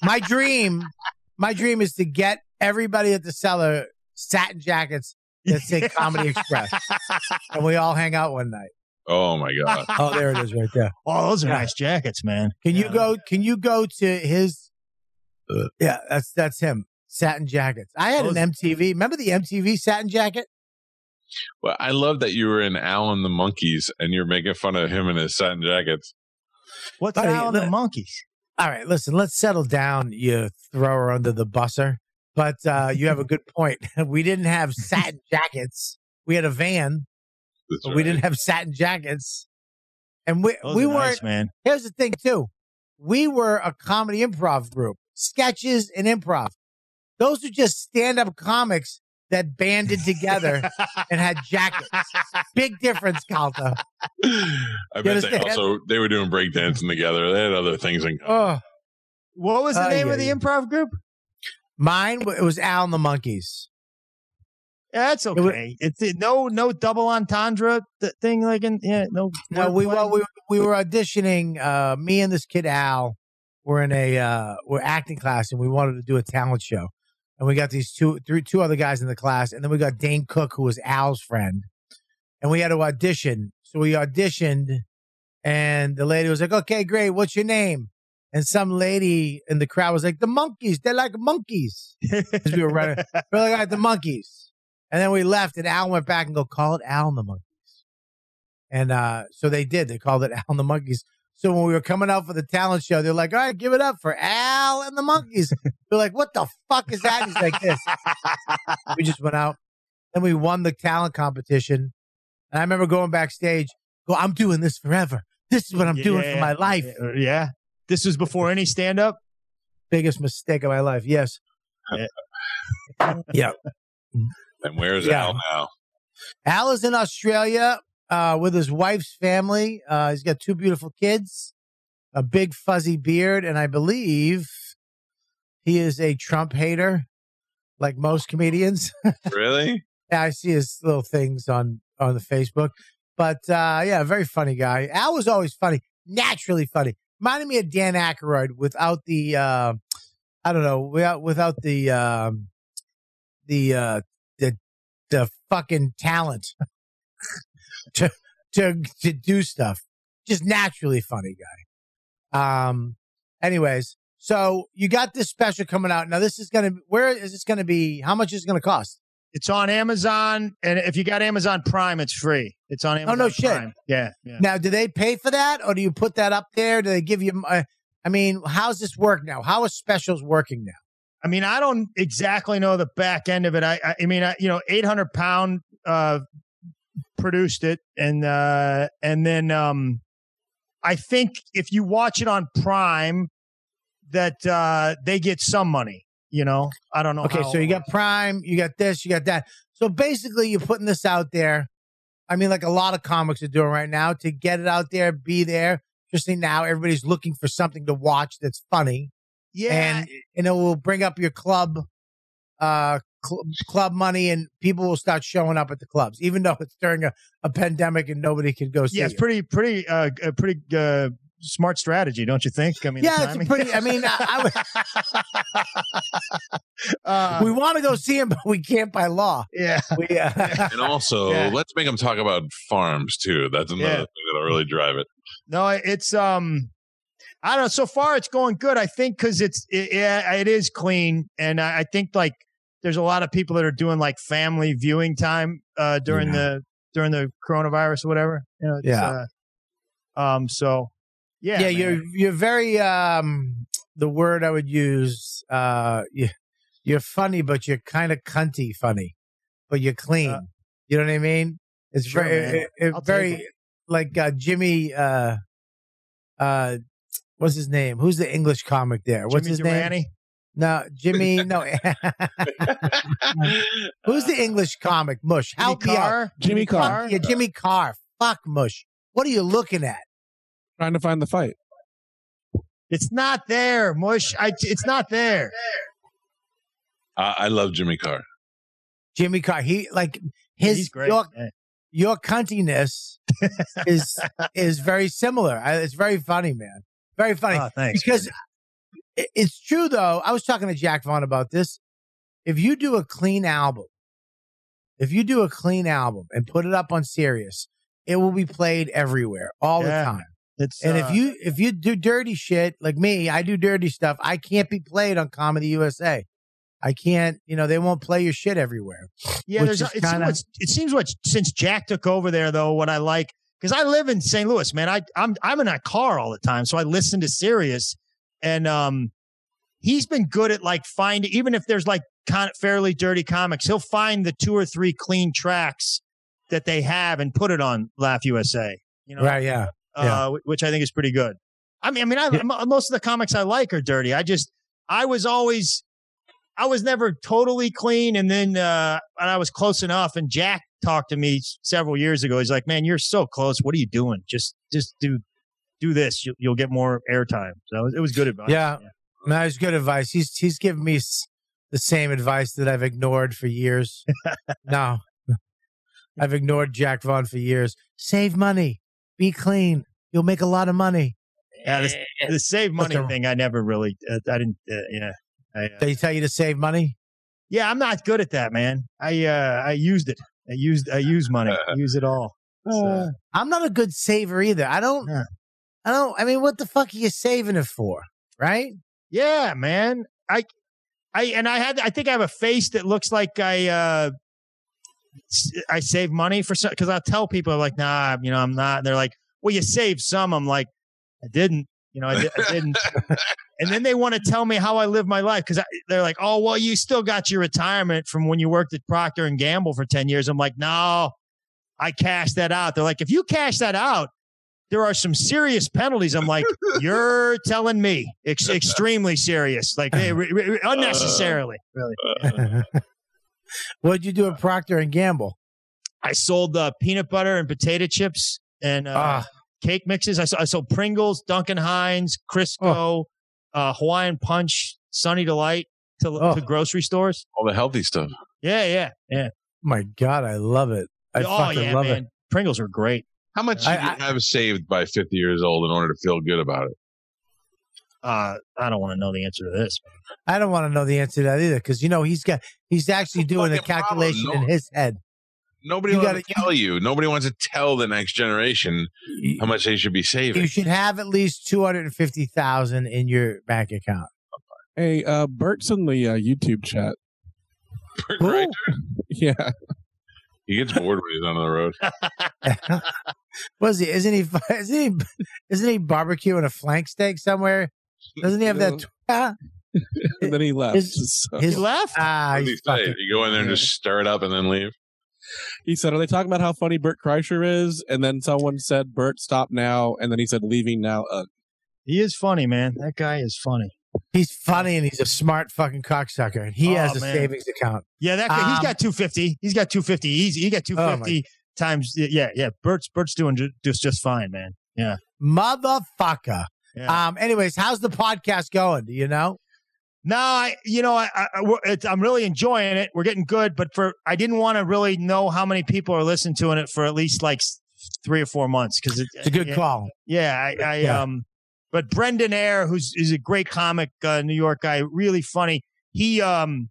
[SPEAKER 1] My dream, my dream is to get everybody at the cellar satin jackets that say Comedy Express, and we all hang out one night.
[SPEAKER 3] oh my God.
[SPEAKER 1] Oh, there it is, right there.
[SPEAKER 5] oh, those are
[SPEAKER 1] Yeah.
[SPEAKER 5] nice jackets, man.
[SPEAKER 1] Can you go? Can you go to his? Yeah, that's that's him. Satin jackets. I had an MTV. Remember the MTV satin jacket?
[SPEAKER 3] Well, I love that you were in Al and the Monkeys and you're making fun of him and his satin jackets.
[SPEAKER 5] What's
[SPEAKER 1] Buddy,
[SPEAKER 5] Alan the
[SPEAKER 1] look-
[SPEAKER 5] Monkeys?
[SPEAKER 1] All right, listen, let's settle down, you thrower under the busser. But uh, you have a good point. we didn't have satin jackets. We had a van,
[SPEAKER 3] That's
[SPEAKER 1] but
[SPEAKER 3] right.
[SPEAKER 1] we didn't have satin jackets. And we
[SPEAKER 5] Those
[SPEAKER 1] we weren't.
[SPEAKER 5] nice, man.
[SPEAKER 1] Here's the thing, too. We were a comedy improv group, sketches and improv. Those are just stand up comics that banded together and had jackets. Big difference, Calta.
[SPEAKER 3] I bet they
[SPEAKER 1] understand?
[SPEAKER 3] also they were doing breakdancing together. They had other things in common.
[SPEAKER 1] Oh,
[SPEAKER 5] What was the
[SPEAKER 1] Uh,
[SPEAKER 5] name
[SPEAKER 1] yeah,
[SPEAKER 5] of the
[SPEAKER 1] yeah.
[SPEAKER 5] improv group?
[SPEAKER 1] mine, it was Al and the Monkeys.
[SPEAKER 5] Yeah, that's
[SPEAKER 1] wa-
[SPEAKER 5] okay. it's it, no no double entendre th- thing like in yeah no.
[SPEAKER 1] No, we
[SPEAKER 5] wordplay?
[SPEAKER 1] well we we were auditioning. Uh, me and this kid Al were in a uh, we're acting class, and we wanted to do a talent show. And we got these two, three, two other guys in the class, and then we got Dane Cook, who was Al's friend, and we had to audition. So we auditioned, and the lady was like, "Okay, great. What's your name?" And some lady in the crowd was like, "The monkeys. They're like monkeys." we were running. We're like, "All right, the monkeys." And then we left, and Al went back and go call it Al and the monkeys. And uh, so they did. They called it Al and the Monkeys. So when we were coming out for the talent show, they're like, all right, give it up for Al and the Monkeys. We're like, what the fuck is that? He's like, this. we just went out and we won the talent competition. And I remember going backstage, go, I'm doing this forever. This is what I'm doing for my life.
[SPEAKER 5] Yeah, uh, yeah. This was before any stand up.
[SPEAKER 1] Biggest mistake of my life. Yes. yeah.
[SPEAKER 3] And where's
[SPEAKER 1] Yeah.
[SPEAKER 3] Al now?
[SPEAKER 1] Al is in Australia uh, with his wife's family. Uh, he's got two beautiful kids, a big fuzzy beard, and I believe he is a Trump hater, like most comedians.
[SPEAKER 3] Really?
[SPEAKER 1] yeah, I see his little things on on the Facebook. But uh, yeah, very funny guy. Al was always funny, naturally funny. Reminded me of Dan Aykroyd without the, uh, I don't know, without without the um, the uh, the the fucking talent to to to do stuff. Just naturally funny guy. Um. Anyways, so you got this special coming out now. This is gonna. Where is this gonna be? How much is it gonna cost?
[SPEAKER 5] It's on Amazon, and if you got Amazon Prime, it's free. It's on Amazon.
[SPEAKER 1] Oh, no shit.
[SPEAKER 5] Yeah, yeah.
[SPEAKER 1] Now, do they pay for that, or do you put that up there? Do they give you? Uh, I mean, how's this work now? How are specials working now?
[SPEAKER 5] I mean, I don't exactly know the back end of it. I, I, I mean, I, you know, eight hundred pound uh, produced it, and uh, and then um, I think if you watch it on Prime, that uh, they get some money. You know, I don't know.
[SPEAKER 1] Okay, so you got Prime, you got this, you got that. So basically, you're putting this out there. I mean, like a lot of comics are doing right now to get it out there, be there. Especially now, everybody's looking for something to watch that's funny,
[SPEAKER 5] yeah,
[SPEAKER 1] and and it will bring up your club, uh, cl- club money, and people will start showing up at the clubs, even though it's during a, a pandemic and nobody can go see.
[SPEAKER 5] yeah, it's
[SPEAKER 1] it.
[SPEAKER 5] pretty, pretty, uh, a pretty uh, smart strategy, don't you think? I mean,
[SPEAKER 1] Yeah, it's pretty. I mean, I, I
[SPEAKER 5] uh,
[SPEAKER 1] we want to go see him, but we can't by law.
[SPEAKER 5] yeah.
[SPEAKER 1] We, uh,
[SPEAKER 3] And also,
[SPEAKER 5] Yeah.
[SPEAKER 3] let's make them talk about farms too. That's another
[SPEAKER 5] Yeah.
[SPEAKER 3] thing that'll really drive it.
[SPEAKER 5] No, it's um, I don't know. So far, it's going good. I think because it's it, yeah, it is clean, and I, I think like there's a lot of people that are doing like family viewing time uh during
[SPEAKER 1] Yeah.
[SPEAKER 5] the during the coronavirus or whatever. You know, it's,
[SPEAKER 1] Yeah.
[SPEAKER 5] Uh, um. So yeah,
[SPEAKER 1] yeah,
[SPEAKER 5] man.
[SPEAKER 1] you're you're very um the word I would use uh you, you're funny but you're kind of cunty funny but you're clean.
[SPEAKER 5] Uh,
[SPEAKER 1] you know what I mean? It's
[SPEAKER 5] sure,
[SPEAKER 1] very it- it- very
[SPEAKER 5] it.
[SPEAKER 1] like uh Jimmy uh uh what's his name? Who's the English comic there? What's
[SPEAKER 5] Jimmy
[SPEAKER 1] his
[SPEAKER 5] Durante?
[SPEAKER 1] name? No, Jimmy no. Who's the English comic? Mush.
[SPEAKER 5] Jimmy
[SPEAKER 1] Help me.
[SPEAKER 5] Carr?
[SPEAKER 2] Jimmy Carr.
[SPEAKER 1] Fuck, yeah, Jimmy Carr. Fuck Mush. What are you looking at?
[SPEAKER 2] Trying to find the fight.
[SPEAKER 5] It's not there, Mush. I, it's not there.
[SPEAKER 3] I, I love Jimmy Carr.
[SPEAKER 1] Jimmy Carr. He like his
[SPEAKER 5] He's great.
[SPEAKER 1] your
[SPEAKER 5] Yeah.
[SPEAKER 1] your cuntiness is is very similar. I, it's very funny, man. Very funny.
[SPEAKER 5] Oh, thanks.
[SPEAKER 1] because it- it's true though. I was talking to Jack Vaughn about this. If you do a clean album, if you do a clean album and put it up on Sirius, it will be played everywhere all
[SPEAKER 5] Yeah.
[SPEAKER 1] the time.
[SPEAKER 5] It's
[SPEAKER 1] And
[SPEAKER 5] uh,
[SPEAKER 1] if you if you do dirty shit like me, I do dirty stuff. I can't be played on Comedy USA. I can't. You know, they won't play your shit everywhere.
[SPEAKER 5] Yeah, there's. It seems,
[SPEAKER 1] kinda-
[SPEAKER 5] what, it seems what since Jack took over there, though. What I like because I live in St. Louis, man. I I'm I'm in a car all the time, so I listen to Sirius. And um, he's been good at like finding even if there's like kind of fairly dirty comics, he'll find the two or three clean tracks that they have and put it on Laugh USA. You know,
[SPEAKER 1] Right, yeah. yeah.
[SPEAKER 5] uh, wh- which I think is pretty good. I mean, I mean, I, mo- most of the comics I like are dirty. I just, I was always, I was never totally clean, and then, uh, and I was close enough. And Jack talked to me several years ago. He's like, "Man, you're so close. What are you doing? Just, just do, do this. You'll, you'll get more airtime." So it was, good advice.
[SPEAKER 1] Yeah. No, it's good advice. He's he's given me the same advice that I've ignored for years. no, I've ignored Jack Vaughn for years. Save money, be clean. You'll make a lot of money.
[SPEAKER 5] yeah. The, the save money
[SPEAKER 1] the-
[SPEAKER 5] thing, I never really, uh, I didn't, uh, yeah. I, uh,
[SPEAKER 1] They tell you to save money.
[SPEAKER 5] yeah, I'm not good at that, man. I, uh, I used it. I used, I use money. I use it all. So-
[SPEAKER 1] I'm not a good saver either. I don't.
[SPEAKER 5] Yeah.
[SPEAKER 1] I don't. I mean, what the fuck are you saving it for? Right?
[SPEAKER 5] Yeah, man. I, I, and I had, I think I have a face that looks like I, uh, I save money for some, cause I'll tell people like, nah, you know, I'm not. And they're like, well, you saved some. I'm like, I didn't, you know, I, di- I didn't. and then they want to tell me how I live my life. Cause I, they're like, oh, well, you still got your retirement from when you worked at Procter and Gamble for 10 years. I'm like, no, I cashed that out. They're like, if you cash that out, there are some serious penalties. I'm like, you're telling me Ex- extremely serious, like eh, re- re- unnecessarily. Really,
[SPEAKER 1] What'd you do at Procter and Gamble?
[SPEAKER 5] I sold uh, peanut butter and potato chips and uh,
[SPEAKER 1] Ah.
[SPEAKER 5] cake mixes. I, sold, I sold Pringles, Duncan Hines, Crisco, uh, Hawaiian Punch, Sunny Delight to,
[SPEAKER 1] Oh.
[SPEAKER 5] to grocery stores.
[SPEAKER 3] All the healthy stuff.
[SPEAKER 5] Yeah, yeah, yeah.
[SPEAKER 1] my God, I love it. I
[SPEAKER 5] oh
[SPEAKER 1] fucking
[SPEAKER 5] yeah,
[SPEAKER 1] love
[SPEAKER 5] man. Pringles are great.
[SPEAKER 3] How much
[SPEAKER 1] I-
[SPEAKER 3] should you have saved by 50 years old in order to feel good about it?
[SPEAKER 5] Uh, I don't want to know the answer to this.
[SPEAKER 1] I don't want to know the answer to that either because you know he's got he's actually doing the calculation
[SPEAKER 3] No-
[SPEAKER 1] in his head.
[SPEAKER 3] Nobody
[SPEAKER 1] You
[SPEAKER 3] wants
[SPEAKER 1] gotta-
[SPEAKER 3] tell you. Nobody wants to tell the next generation how much they should be saving.
[SPEAKER 1] You should have at least two hundred and fifty thousand in your bank account.
[SPEAKER 2] Hey, uh, Bert's in the uh, YouTube chat.
[SPEAKER 3] right?
[SPEAKER 2] Yeah.
[SPEAKER 3] He gets bored when he's on the road.
[SPEAKER 1] Was he? Isn't he? Isn't he? Isn't he barbecuing a flank steak somewhere? Doesn't he have that? Ah,
[SPEAKER 2] and then he left.
[SPEAKER 1] His-
[SPEAKER 2] So-
[SPEAKER 1] his
[SPEAKER 5] left?
[SPEAKER 1] ah,
[SPEAKER 3] What do you say?
[SPEAKER 1] fucking,
[SPEAKER 3] You go in there and just stir it up and then leave.
[SPEAKER 2] he said, Are they talking about how funny Bert Kreischer is? And then someone said, Bert, stop now. And then he said, Leaving now. Uh,
[SPEAKER 5] He is funny, man. That guy is funny.
[SPEAKER 1] he's funny and he's a smart fucking cocksucker. And he
[SPEAKER 5] Oh,
[SPEAKER 1] has a
[SPEAKER 5] man.
[SPEAKER 1] savings account.
[SPEAKER 5] Yeah, that guy, he's
[SPEAKER 1] Um,
[SPEAKER 5] got 250. He's got 250. easy. he got
[SPEAKER 1] Oh,
[SPEAKER 5] 250 times. Yeah, yeah. Bert's Bert's doing just just fine, man. Yeah.
[SPEAKER 1] Motherfucker.
[SPEAKER 5] Yeah.
[SPEAKER 1] Um. Anyways, how's the podcast going? Do you know?
[SPEAKER 5] No, I you know I, I I- we're- it's, I'm really enjoying it. We're getting good, but for I didn't want to really know how many people are listening to it for at least like three or four months because
[SPEAKER 1] It's a good
[SPEAKER 5] yeah,
[SPEAKER 1] call.
[SPEAKER 5] Yeah, I, I
[SPEAKER 1] Yeah.
[SPEAKER 5] um, but Brendan Eyre, who's is a great comic, uh, New York guy, really funny. He um,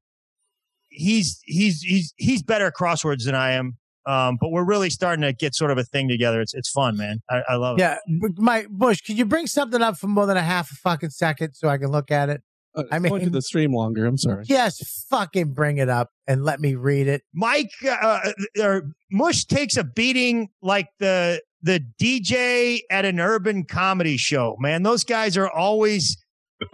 [SPEAKER 5] he's he's he's he's better at crosswords than I am. Um, but we're really starting to get sort of a thing together. It's it's fun, man. I, I love it.
[SPEAKER 1] Yeah, B- Mike Bush, could you bring something up for more than a half a fucking second so I can look at it?
[SPEAKER 2] uh,
[SPEAKER 1] I
[SPEAKER 2] I mean,
[SPEAKER 1] mean-
[SPEAKER 2] the stream longer. I'm sorry.
[SPEAKER 1] Just fucking bring it up and let me read it.
[SPEAKER 5] Mike uh, or Mush takes a beating like the the DJ at an urban comedy show. Man, those guys are always.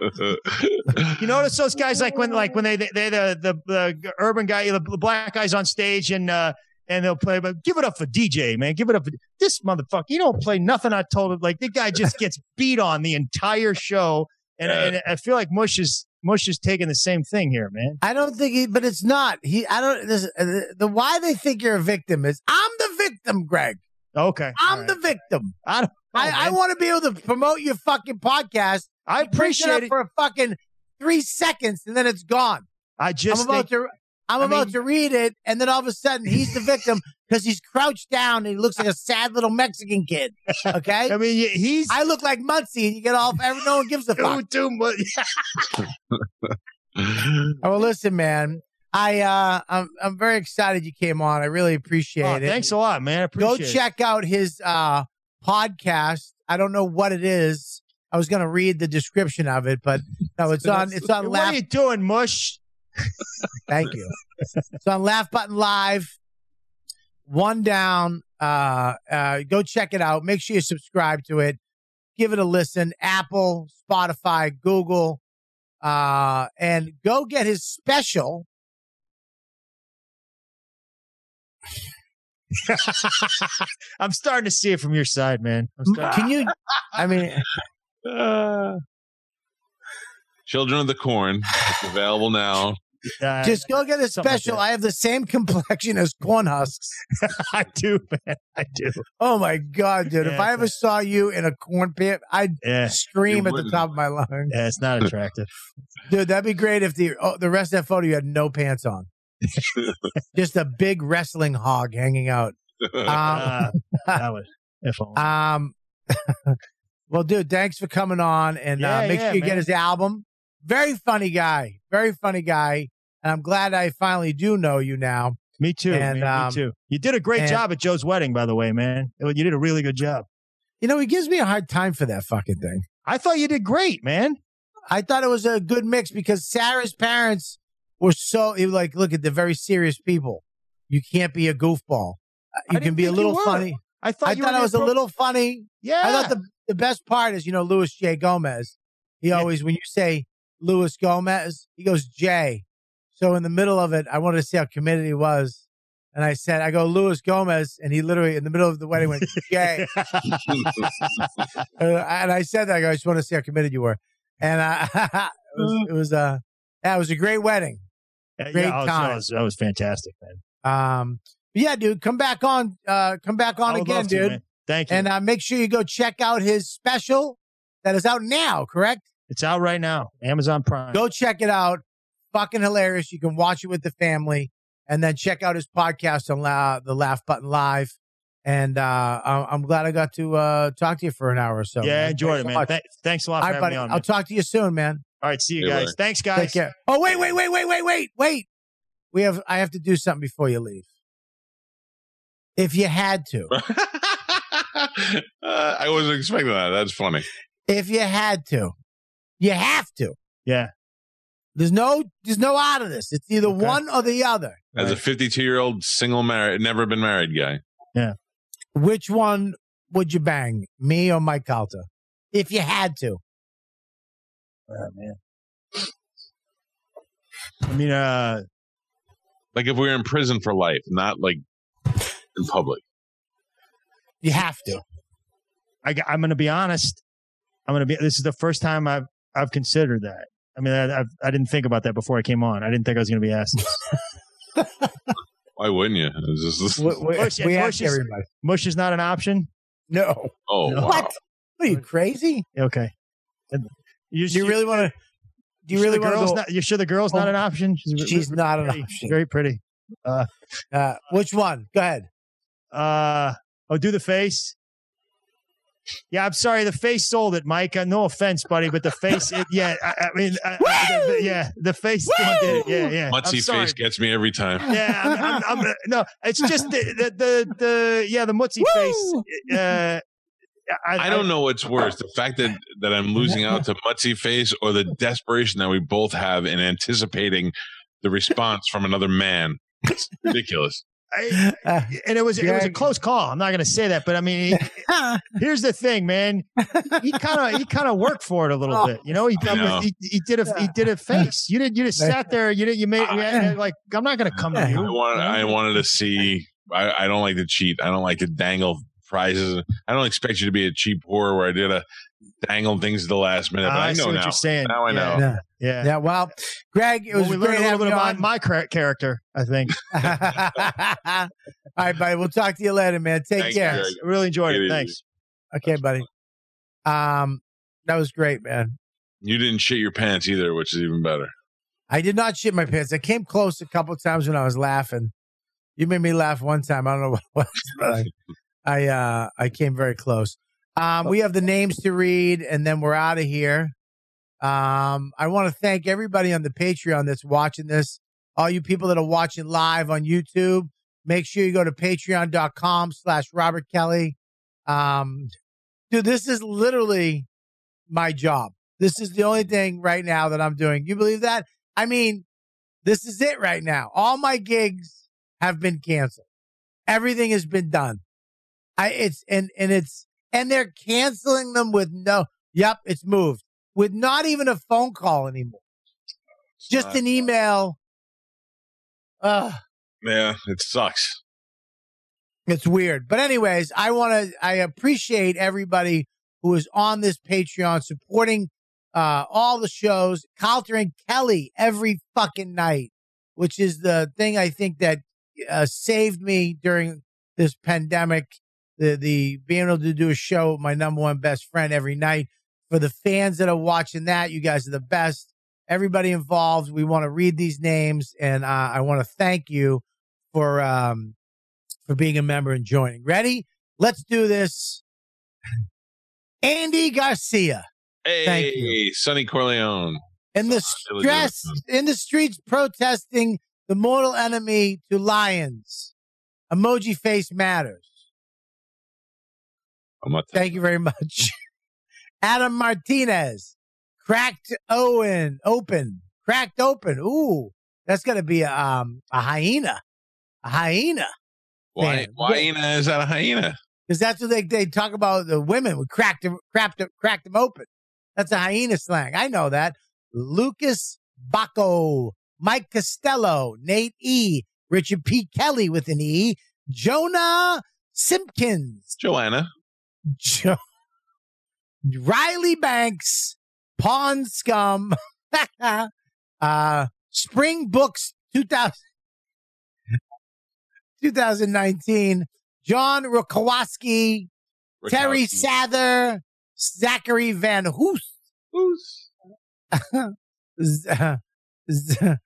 [SPEAKER 5] You notice those guys like when like when they they they the the, the urban guy the, the black guys on stage and uh and they'll play but give it up for DJ man give it up for this motherfucker you don't play nothing I told him like the guy just gets beat on the entire show and, and I feel like Mush is Mush is taking the same thing here man
[SPEAKER 1] I don't think he, but it's not. He, I don't, this, uh, the, the why they think you're a victim is I'm the victim, Greg.
[SPEAKER 5] okay
[SPEAKER 1] I'm
[SPEAKER 5] right.
[SPEAKER 1] the victim.
[SPEAKER 5] I don't know,
[SPEAKER 1] I, I want to be able to promote your fucking podcast.
[SPEAKER 5] I appreciate
[SPEAKER 1] up
[SPEAKER 5] it
[SPEAKER 1] for a fucking three seconds and then it's gone.
[SPEAKER 5] I just
[SPEAKER 1] I'm about
[SPEAKER 5] think
[SPEAKER 1] to. I'm
[SPEAKER 5] I
[SPEAKER 1] about
[SPEAKER 5] mean-
[SPEAKER 1] to read it, and then all of a sudden he's the victim because he's crouched down and he looks like a sad little Mexican kid. Okay,
[SPEAKER 5] I mean he's
[SPEAKER 1] I look like Muncie, and you get all. every- No one gives a fuck.
[SPEAKER 5] too, too much
[SPEAKER 1] Oh, well, listen, man. I uh, I'm I'm very excited you came on. I really appreciate
[SPEAKER 5] Oh,
[SPEAKER 1] it.
[SPEAKER 5] thanks a lot man I
[SPEAKER 1] Go
[SPEAKER 5] appreciate it.
[SPEAKER 1] Go check out his uh podcast. I don't know what it is. I was gonna read the description of it, but no, it's on. It's on.
[SPEAKER 5] what
[SPEAKER 1] Laugh.
[SPEAKER 5] are you doing Mush
[SPEAKER 1] Thank you. So on Laugh Button Live. One down. Uh, uh, go check it out. Make sure you subscribe to it. give it a listen. Apple, Spotify, Google, uh, and go get his special.
[SPEAKER 5] I'm starting to see it from your side, man. I'm starting-
[SPEAKER 1] Can you? I mean,
[SPEAKER 3] Uh, Children of the Corn. It's available now.
[SPEAKER 5] Uh,
[SPEAKER 1] just go get a
[SPEAKER 5] something like
[SPEAKER 1] special. I have the same complexion as corn husks.
[SPEAKER 5] I do, man. I do.
[SPEAKER 1] Oh my god, dude! if I ever saw you in a corn pit, I'd
[SPEAKER 5] Yeah.
[SPEAKER 1] scream at the top of my lungs.
[SPEAKER 5] Yeah, it's not attractive.
[SPEAKER 1] Dude, that'd be great if the oh, the rest of that photo you had no pants on, just a big wrestling hog hanging out. Um,
[SPEAKER 5] Uh, that would if only.
[SPEAKER 1] um, well, dude, thanks for coming on, and uh, make
[SPEAKER 5] yeah,
[SPEAKER 1] sure you get his album. Very funny guy, very funny guy, and I'm glad I finally do know you now.
[SPEAKER 5] me too.
[SPEAKER 1] and,
[SPEAKER 5] man,
[SPEAKER 1] um,
[SPEAKER 5] me too. You did a great
[SPEAKER 1] and-
[SPEAKER 5] job at Joe's wedding, by the way, man. You did a really good job.
[SPEAKER 1] You know, he gives me a hard time for that fucking thing.
[SPEAKER 5] I thought you did great, man.
[SPEAKER 1] I thought it was a good mix because Sarah's parents were so like, look at the very serious people. You can't be a goofball. Uh, You can be a little funny.
[SPEAKER 5] I thought
[SPEAKER 1] I thought I was a little funny.
[SPEAKER 5] Yeah.
[SPEAKER 1] I thought the the best part is, you know, Louis J. Gomez. He
[SPEAKER 5] Yeah.
[SPEAKER 1] always when you say Louis Gomez, he goes J. So in the middle of it, I wanted to see how committed he was. And I said, I go Louis Gomez, and he literally in the middle of the wedding went J. Uh, and I said that I, go, I just want to see how committed you were. And uh, it was, it was uh, yeah, it was a great wedding. Great
[SPEAKER 5] yeah, oh, that was, that was fantastic, man.
[SPEAKER 1] Um, yeah, dude, come back on, uh, come back on again,
[SPEAKER 5] to,
[SPEAKER 1] dude.
[SPEAKER 5] Thank you.
[SPEAKER 1] and uh, make sure you go check out his special that is out now. Correct?
[SPEAKER 5] it's out right now. Amazon Prime.
[SPEAKER 1] Go check it out. Fucking hilarious. You can watch it with the family, and then check out his podcast on La- the Laugh Button Live. And uh, I- I'm glad I got to uh, talk to you for an hour or so.
[SPEAKER 5] yeah,
[SPEAKER 1] man.
[SPEAKER 5] enjoyed
[SPEAKER 1] Thanks
[SPEAKER 5] it,
[SPEAKER 1] so
[SPEAKER 5] man.
[SPEAKER 1] much.
[SPEAKER 5] Th- thanks a lot
[SPEAKER 1] All
[SPEAKER 5] for
[SPEAKER 1] right,
[SPEAKER 5] having
[SPEAKER 1] buddy.
[SPEAKER 5] me on.
[SPEAKER 1] I'll
[SPEAKER 5] Man.
[SPEAKER 1] talk to you soon, man.
[SPEAKER 5] All right, see you guys.
[SPEAKER 3] buddy.
[SPEAKER 5] Thanks, guys.
[SPEAKER 1] Take care. Oh, wait, wait, wait, wait, wait, wait, wait. We have. I have to do something before you leave. If you had to,
[SPEAKER 3] uh, I wasn't expecting that. That's funny.
[SPEAKER 1] if you had to, you have to.
[SPEAKER 5] Yeah.
[SPEAKER 1] There's no, there's no out of this. It's either
[SPEAKER 5] Okay.
[SPEAKER 1] one or the other.
[SPEAKER 3] As a 52 year old single married, never been married guy. Yeah.
[SPEAKER 1] Which one would you bang, me or Mike Calta? If you had to,
[SPEAKER 5] Oh, man. I mean, uh,
[SPEAKER 3] Like if we were in prison for life, not like in public.
[SPEAKER 1] you have to.
[SPEAKER 5] I, I, am going to be honest. I'm going to be. This is the first time I've I've considered that. I mean, I, I've, I didn't think about that before I came on. I didn't think I was going to be asked.
[SPEAKER 3] Why wouldn't you? It's just-
[SPEAKER 1] We, we,
[SPEAKER 5] Bush-
[SPEAKER 1] we
[SPEAKER 5] Bush
[SPEAKER 1] ask
[SPEAKER 5] is-
[SPEAKER 1] everybody.
[SPEAKER 5] Mush is not an option.
[SPEAKER 1] No.
[SPEAKER 3] oh,
[SPEAKER 5] No.
[SPEAKER 3] wow.
[SPEAKER 1] What? What are you crazy?
[SPEAKER 5] Okay. And You,
[SPEAKER 1] Do you really want to? Do you
[SPEAKER 5] sure
[SPEAKER 1] really
[SPEAKER 5] the
[SPEAKER 1] want
[SPEAKER 5] girl's
[SPEAKER 1] to go?
[SPEAKER 5] not? You sure the girl's not
[SPEAKER 1] Oh,
[SPEAKER 5] an option? She's,
[SPEAKER 1] she's
[SPEAKER 5] very
[SPEAKER 1] not an
[SPEAKER 5] pretty,
[SPEAKER 1] option.
[SPEAKER 5] Very pretty.
[SPEAKER 1] Uh, which one? Go ahead.
[SPEAKER 5] Uh oh, do the face. Yeah, I'm sorry. The face sold it, Mike. Uh, no offense, buddy, but the face. It, yeah, I, I mean, uh, uh, the, the- yeah, the face thing did it. Yeah, yeah. I'm sorry.
[SPEAKER 3] face gets me every time.
[SPEAKER 5] Yeah, I'm, I'm, I'm, no, it's just the the the, the yeah the Mutzie face. Uh, I,
[SPEAKER 3] I don't know what's worse: the fact that that I'm losing out to Mutzie face, or the desperation that we both have in anticipating the response from another man. It's ridiculous.
[SPEAKER 5] I,
[SPEAKER 1] Uh,
[SPEAKER 5] and it was it was a close call. I'm not going to say that, but I mean, he- here's the thing, man. He kind of he kind of worked for it a little
[SPEAKER 1] Oh.
[SPEAKER 5] bit, you know. He,
[SPEAKER 3] know.
[SPEAKER 5] he, he did a he did a face. You did you just sat there. You did you made you like I'm not going to come to
[SPEAKER 3] I
[SPEAKER 5] you.
[SPEAKER 3] wanted, I wanted to see. I, I don't like to cheat. I don't like to dangle prizes. I don't expect you to be a cheap whore where I did a dangle things at the last minute. But
[SPEAKER 5] Ah,
[SPEAKER 3] I
[SPEAKER 5] see
[SPEAKER 3] know
[SPEAKER 5] what
[SPEAKER 3] now.
[SPEAKER 5] you're saying.
[SPEAKER 3] Now I
[SPEAKER 5] Yeah,
[SPEAKER 3] know.
[SPEAKER 1] yeah.
[SPEAKER 5] Yeah.
[SPEAKER 1] Yeah. Well, Greg, it
[SPEAKER 5] Well,
[SPEAKER 1] was
[SPEAKER 5] we
[SPEAKER 1] great
[SPEAKER 5] learned a little
[SPEAKER 1] having
[SPEAKER 5] bit
[SPEAKER 1] you
[SPEAKER 5] about
[SPEAKER 1] on.
[SPEAKER 5] my character. I think
[SPEAKER 1] All right, buddy. We'll talk to you later, man. Take
[SPEAKER 3] Thanks,
[SPEAKER 1] care.
[SPEAKER 3] Greg.
[SPEAKER 5] I really enjoyed
[SPEAKER 3] Take it
[SPEAKER 5] it.
[SPEAKER 3] easy.
[SPEAKER 5] Thanks.
[SPEAKER 1] Okay, buddy. Um, that was great, man.
[SPEAKER 3] You didn't shit your pants either, which is even better.
[SPEAKER 1] I did not shit my pants. I came close a couple times when I was laughing. You made me laugh one time. I don't know what it was, but I, I, uh, I came very close. Um, we have the names to read, and then we're out of here. Um, I want to thank everybody on the Patreon that's watching this. All you people that are watching live on YouTube, make sure you go to patreon.com slash Robert Kelly. Um, dude, this is literally my job. This is the only thing right now that I'm doing. You believe that? I mean, this is it right now. All my gigs have been canceled. Everything has been done. I it's and and it's and they're canceling them with no. Yep, it's moved with not even a phone call anymore. Just
[SPEAKER 3] not-
[SPEAKER 1] an email. Ugh.
[SPEAKER 3] Yeah, it sucks.
[SPEAKER 1] It's weird. But anyways, I want to I appreciate everybody who is on this Patreon supporting uh all the shows. Calta and Kelly every fucking night, which is the thing I think that uh, saved me during this pandemic. The the being able to do a show with my number one best friend every night. For the fans that are watching that, you guys are the best. Everybody involved, we want to read these names, and uh, I want to thank you for um, for being a member and joining. Ready? Let's do this. Andy Garcia
[SPEAKER 3] Hey,
[SPEAKER 1] Thank you.
[SPEAKER 3] Sonny Corleone.
[SPEAKER 1] in the stress in the streets protesting the mortal enemy to lions. Emoji face matters. Thank you very much. Adam Martinez, cracked Owen, open, cracked open. Ooh, that's gonna be a um a hyena, a hyena.
[SPEAKER 3] Why? Why is that a hyena?
[SPEAKER 1] because that's what they, they talk about the women we cracked them cracked them, cracked them open. That's a hyena slang. I know that. Lucas Bacco, Mike Costello, Nate E, Richard P. Kelly with an E, Jonah Simpkins,
[SPEAKER 3] Joanna.
[SPEAKER 1] Jo- Riley Banks, Pawn Scum, uh, Spring Books 2000, 2019, John Rukowski, Terry Sather, Zachary Van Hoos, Z-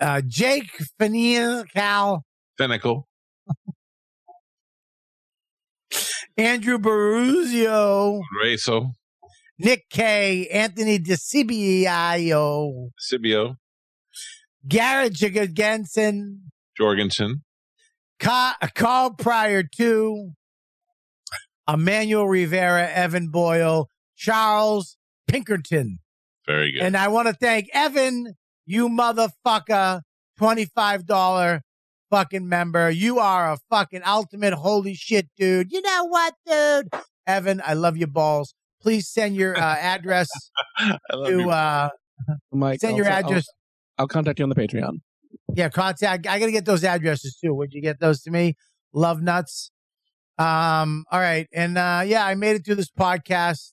[SPEAKER 1] uh, Jake Fanil Cal, Andrew Baruzio,
[SPEAKER 3] Rezo.
[SPEAKER 1] Nick K, Anthony DeCibio,
[SPEAKER 3] Sibio.
[SPEAKER 1] Garrett Jigagensen,
[SPEAKER 3] Jorgensen.
[SPEAKER 1] Ca- Carl Pryor 2, Emmanuel Rivera, Evan Boyle, Charles Pinkerton.
[SPEAKER 3] Very good.
[SPEAKER 1] And I want to thank Evan, you motherfucker, $25 fucking member. You are a fucking ultimate holy shit, dude. You know what, dude? Evan, I love your balls. Please send your uh, address
[SPEAKER 3] I love
[SPEAKER 1] to
[SPEAKER 3] you.
[SPEAKER 1] uh
[SPEAKER 2] Mike,
[SPEAKER 1] send your
[SPEAKER 2] I'll- I'll-
[SPEAKER 1] address.
[SPEAKER 2] I'll, contact you on the Patreon.
[SPEAKER 1] Yeah, contact. I gotta get those addresses too. Would you get those to me? Love nuts. Um, all right. And uh yeah, I made it through this podcast.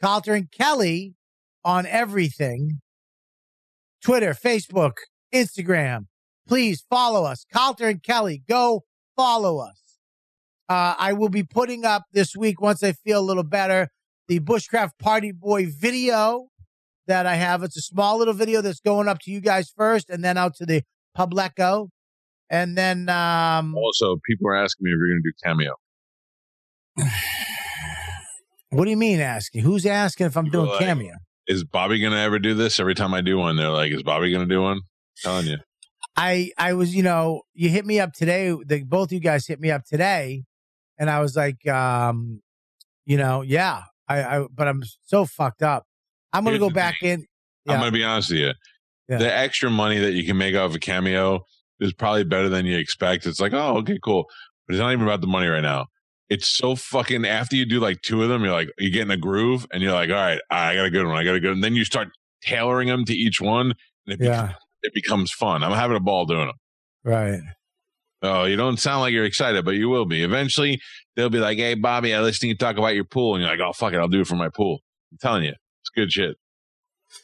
[SPEAKER 1] Calta and Kelly on everything. Twitter, Facebook, Instagram. Please follow us. Calta and Kelly, go follow us. Uh, I will be putting up this week once I feel a little better the Bushcraft Party Boy video that I have. It's a small little video that's going up to you guys first and then out to the Publico. And then um
[SPEAKER 3] also, people are asking me if you're going to do cameo.
[SPEAKER 1] what do you mean asking? Who's asking if I'm doing
[SPEAKER 3] Like-
[SPEAKER 1] cameo?
[SPEAKER 3] Is Bobby going to ever do this? Every time I do one, they're like, "Is Bobby going to do one?" I'm telling you.
[SPEAKER 1] I I was, you know, you hit me up today. The, both you guys hit me up today, and I was like, um, you know, yeah, I, I but I'm so fucked up. I'm gonna
[SPEAKER 3] Here's
[SPEAKER 1] go back in.
[SPEAKER 3] I'm going to be honest with you.
[SPEAKER 1] Yeah.
[SPEAKER 3] The extra money that you can make off a cameo is probably better than you expect. It's like, oh, okay, cool. But it's not even about the money right now. It's so fucking after you do like two of them, you're like, you get in a groove and you're like, all right, I got a good one. I got a good one. And then you start tailoring them to each one and it,
[SPEAKER 1] Yeah.
[SPEAKER 3] becomes, it becomes fun. I'm having a ball doing them.
[SPEAKER 1] Right.
[SPEAKER 3] Oh, you don't sound like you're excited, but you will be. Eventually, they'll be like, hey, Bobby, I listened to you talk about your pool. And you're like, oh, fuck it. I'll do it for my pool. I'm telling you, it's good shit.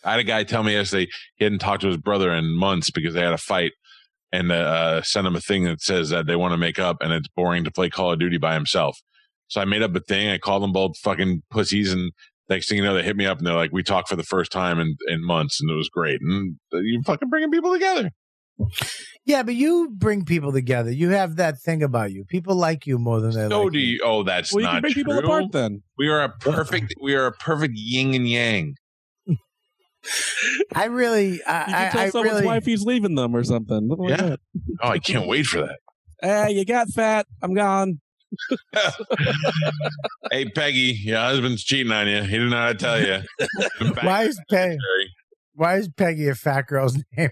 [SPEAKER 3] I had a guy tell me yesterday he hadn't talked to his brother in months because they had a fight and uh, sent him a thing that says that they want to make up and it's boring to play Call of Duty by himself. So I made up a thing. I called them both fucking pussies. And next thing you know, they hit me up and they're like, we talked for the first time in, in months and it was great. And uh, you fucking bringing people together.
[SPEAKER 1] Yeah, but you bring people together. You have that thing about you. People like you more than they
[SPEAKER 3] So
[SPEAKER 1] like
[SPEAKER 3] do you. Oh, that's
[SPEAKER 2] Well, you
[SPEAKER 3] not
[SPEAKER 2] can bring people
[SPEAKER 3] true.
[SPEAKER 2] apart then.
[SPEAKER 3] We are a perfect. we are a perfect yin and yang.
[SPEAKER 1] I really,
[SPEAKER 2] You can
[SPEAKER 1] I,
[SPEAKER 2] tell
[SPEAKER 1] I, I
[SPEAKER 2] someone's
[SPEAKER 1] really,
[SPEAKER 2] wife he's leaving them or something. Something like
[SPEAKER 3] Yeah.
[SPEAKER 2] that.
[SPEAKER 3] Oh, I can't wait for that.
[SPEAKER 2] Hey, you got fat. I'm gone.
[SPEAKER 3] hey, Peggy, your husband's cheating on you. He didn't know how to tell you.
[SPEAKER 1] why is Peggy, why is Peggy a fat girl's name?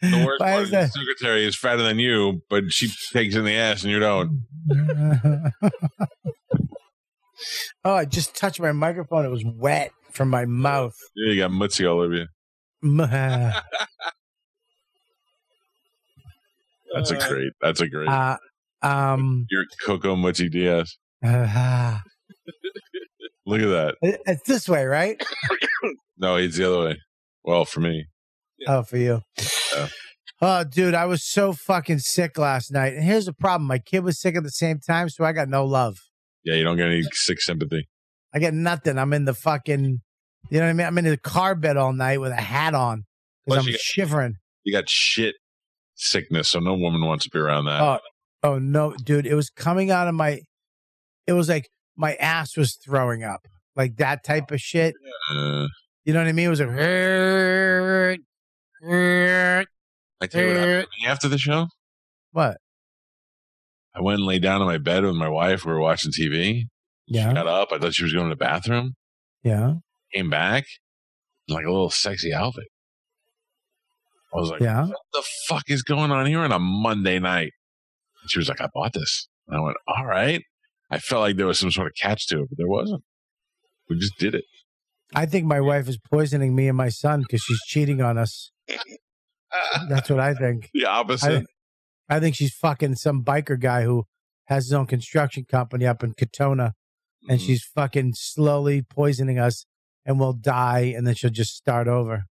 [SPEAKER 3] The worst
[SPEAKER 1] Why
[SPEAKER 3] part
[SPEAKER 1] is
[SPEAKER 3] is the
[SPEAKER 1] that?
[SPEAKER 3] secretary is fatter than you, but she takes in the ass and you don't.
[SPEAKER 1] Oh, I just touched my microphone. It was wet from my mouth.
[SPEAKER 3] Yeah, you got Mutzie all over you. That's a great. That's a great.
[SPEAKER 1] uh, um,
[SPEAKER 3] You're Coco Mutzie Diaz.
[SPEAKER 1] uh,
[SPEAKER 3] Look at that.
[SPEAKER 1] it's this way, right?
[SPEAKER 3] No, it's the other way. Well, for me,
[SPEAKER 1] Oh, for you.
[SPEAKER 3] Yeah.
[SPEAKER 1] Oh, dude, I was so fucking sick last night. And here's the problem: my kid was sick at the same time, so I got no love.
[SPEAKER 3] yeah, you don't get any sick sympathy.
[SPEAKER 1] I get nothing. I'm in the fucking, you know what I mean? I'm in the car bed all night with a hat on because I'm
[SPEAKER 3] you got-
[SPEAKER 1] shivering.
[SPEAKER 3] You got shit sickness, so no woman wants to be around that.
[SPEAKER 1] Oh, oh no, dude! It was coming out of my. It was like my ass was throwing up, like that type of shit.
[SPEAKER 3] Uh,
[SPEAKER 1] You know what I mean? It was like.
[SPEAKER 3] I tell you what happened after the show.
[SPEAKER 1] What?
[SPEAKER 3] I went and lay down in my bed with my wife. We were watching TV.
[SPEAKER 1] Yeah, She
[SPEAKER 3] Got up. I thought she was going to the bathroom.
[SPEAKER 1] yeah,
[SPEAKER 3] Came back, like a little sexy outfit. I was like,
[SPEAKER 1] yeah.
[SPEAKER 3] "What the fuck is going on here on a Monday night?" She was like, "I bought this." And I went, "All right." I felt like there was some sort of catch to it, but there wasn't. We just did it.
[SPEAKER 1] I think my wife is poisoning me and my son because she's cheating on us. That's what I think.
[SPEAKER 3] The opposite.
[SPEAKER 1] I think she's fucking some biker guy who has his own construction company up in Katonah, and
[SPEAKER 3] Mhm.
[SPEAKER 1] she's fucking slowly poisoning us, and we'll die, and then she'll just start over.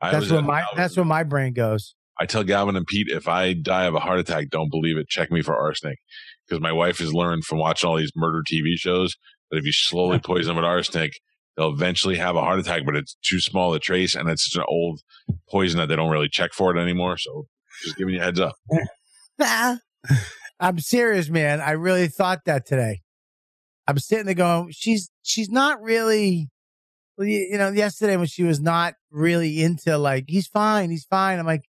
[SPEAKER 3] I
[SPEAKER 1] That's where my that's where my brain goes.
[SPEAKER 3] I tell Gavin and Pete if I die of a heart attack, don't believe it. Check me for arsenic because my wife has learned from watching all these murder TV shows that if you slowly poison them with arsenic, they'll eventually have a heart attack, but it's too small to trace and it's such an old poison that they don't really check for it anymore. So just giving you a heads up.
[SPEAKER 1] I'm serious, man. I really thought that today. I'm sitting there going, she's she's not really, you you know, yesterday when she was not really into like, he's fine, he's fine. I'm like,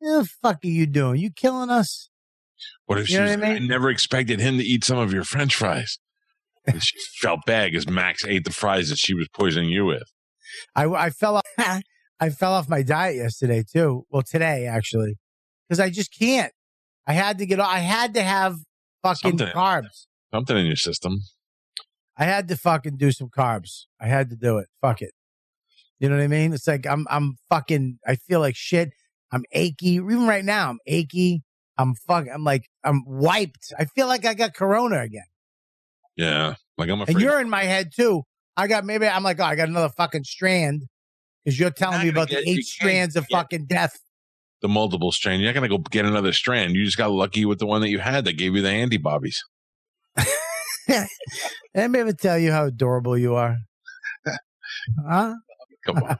[SPEAKER 1] the fuck are you doing? You killing us?
[SPEAKER 3] What if
[SPEAKER 1] You
[SPEAKER 3] she's,
[SPEAKER 1] what I
[SPEAKER 3] I, never expected him to eat some of your French fries. And she felt bad because Max ate the fries that she was poisoning you with.
[SPEAKER 1] I I fell off. I fell off my diet yesterday too. Well, today actually, because I just can't. I had to get. I had to have fucking
[SPEAKER 3] Something.
[SPEAKER 1] carbs.
[SPEAKER 3] Something in your system.
[SPEAKER 1] I had to fucking do some carbs. I had to do it. Fuck it. You know what I mean? It's like I'm I'm fucking I feel like shit. I'm achy. Even right now, I'm achy. I'm fucking I'm like I'm wiped. I feel like I got corona again.
[SPEAKER 3] Yeah. Like I'm afraid.
[SPEAKER 1] And you're in my head too. I got maybe I'm like, oh, I got another fucking strand. Because you're telling
[SPEAKER 3] not
[SPEAKER 1] me about the
[SPEAKER 3] get- you
[SPEAKER 1] eight strands of fucking death.
[SPEAKER 3] the multiple strand. You're not going to go get another strand. You just got lucky with the one that you had that gave you the antibodies.
[SPEAKER 1] Let me ever tell you how adorable you are. huh?
[SPEAKER 3] Come on.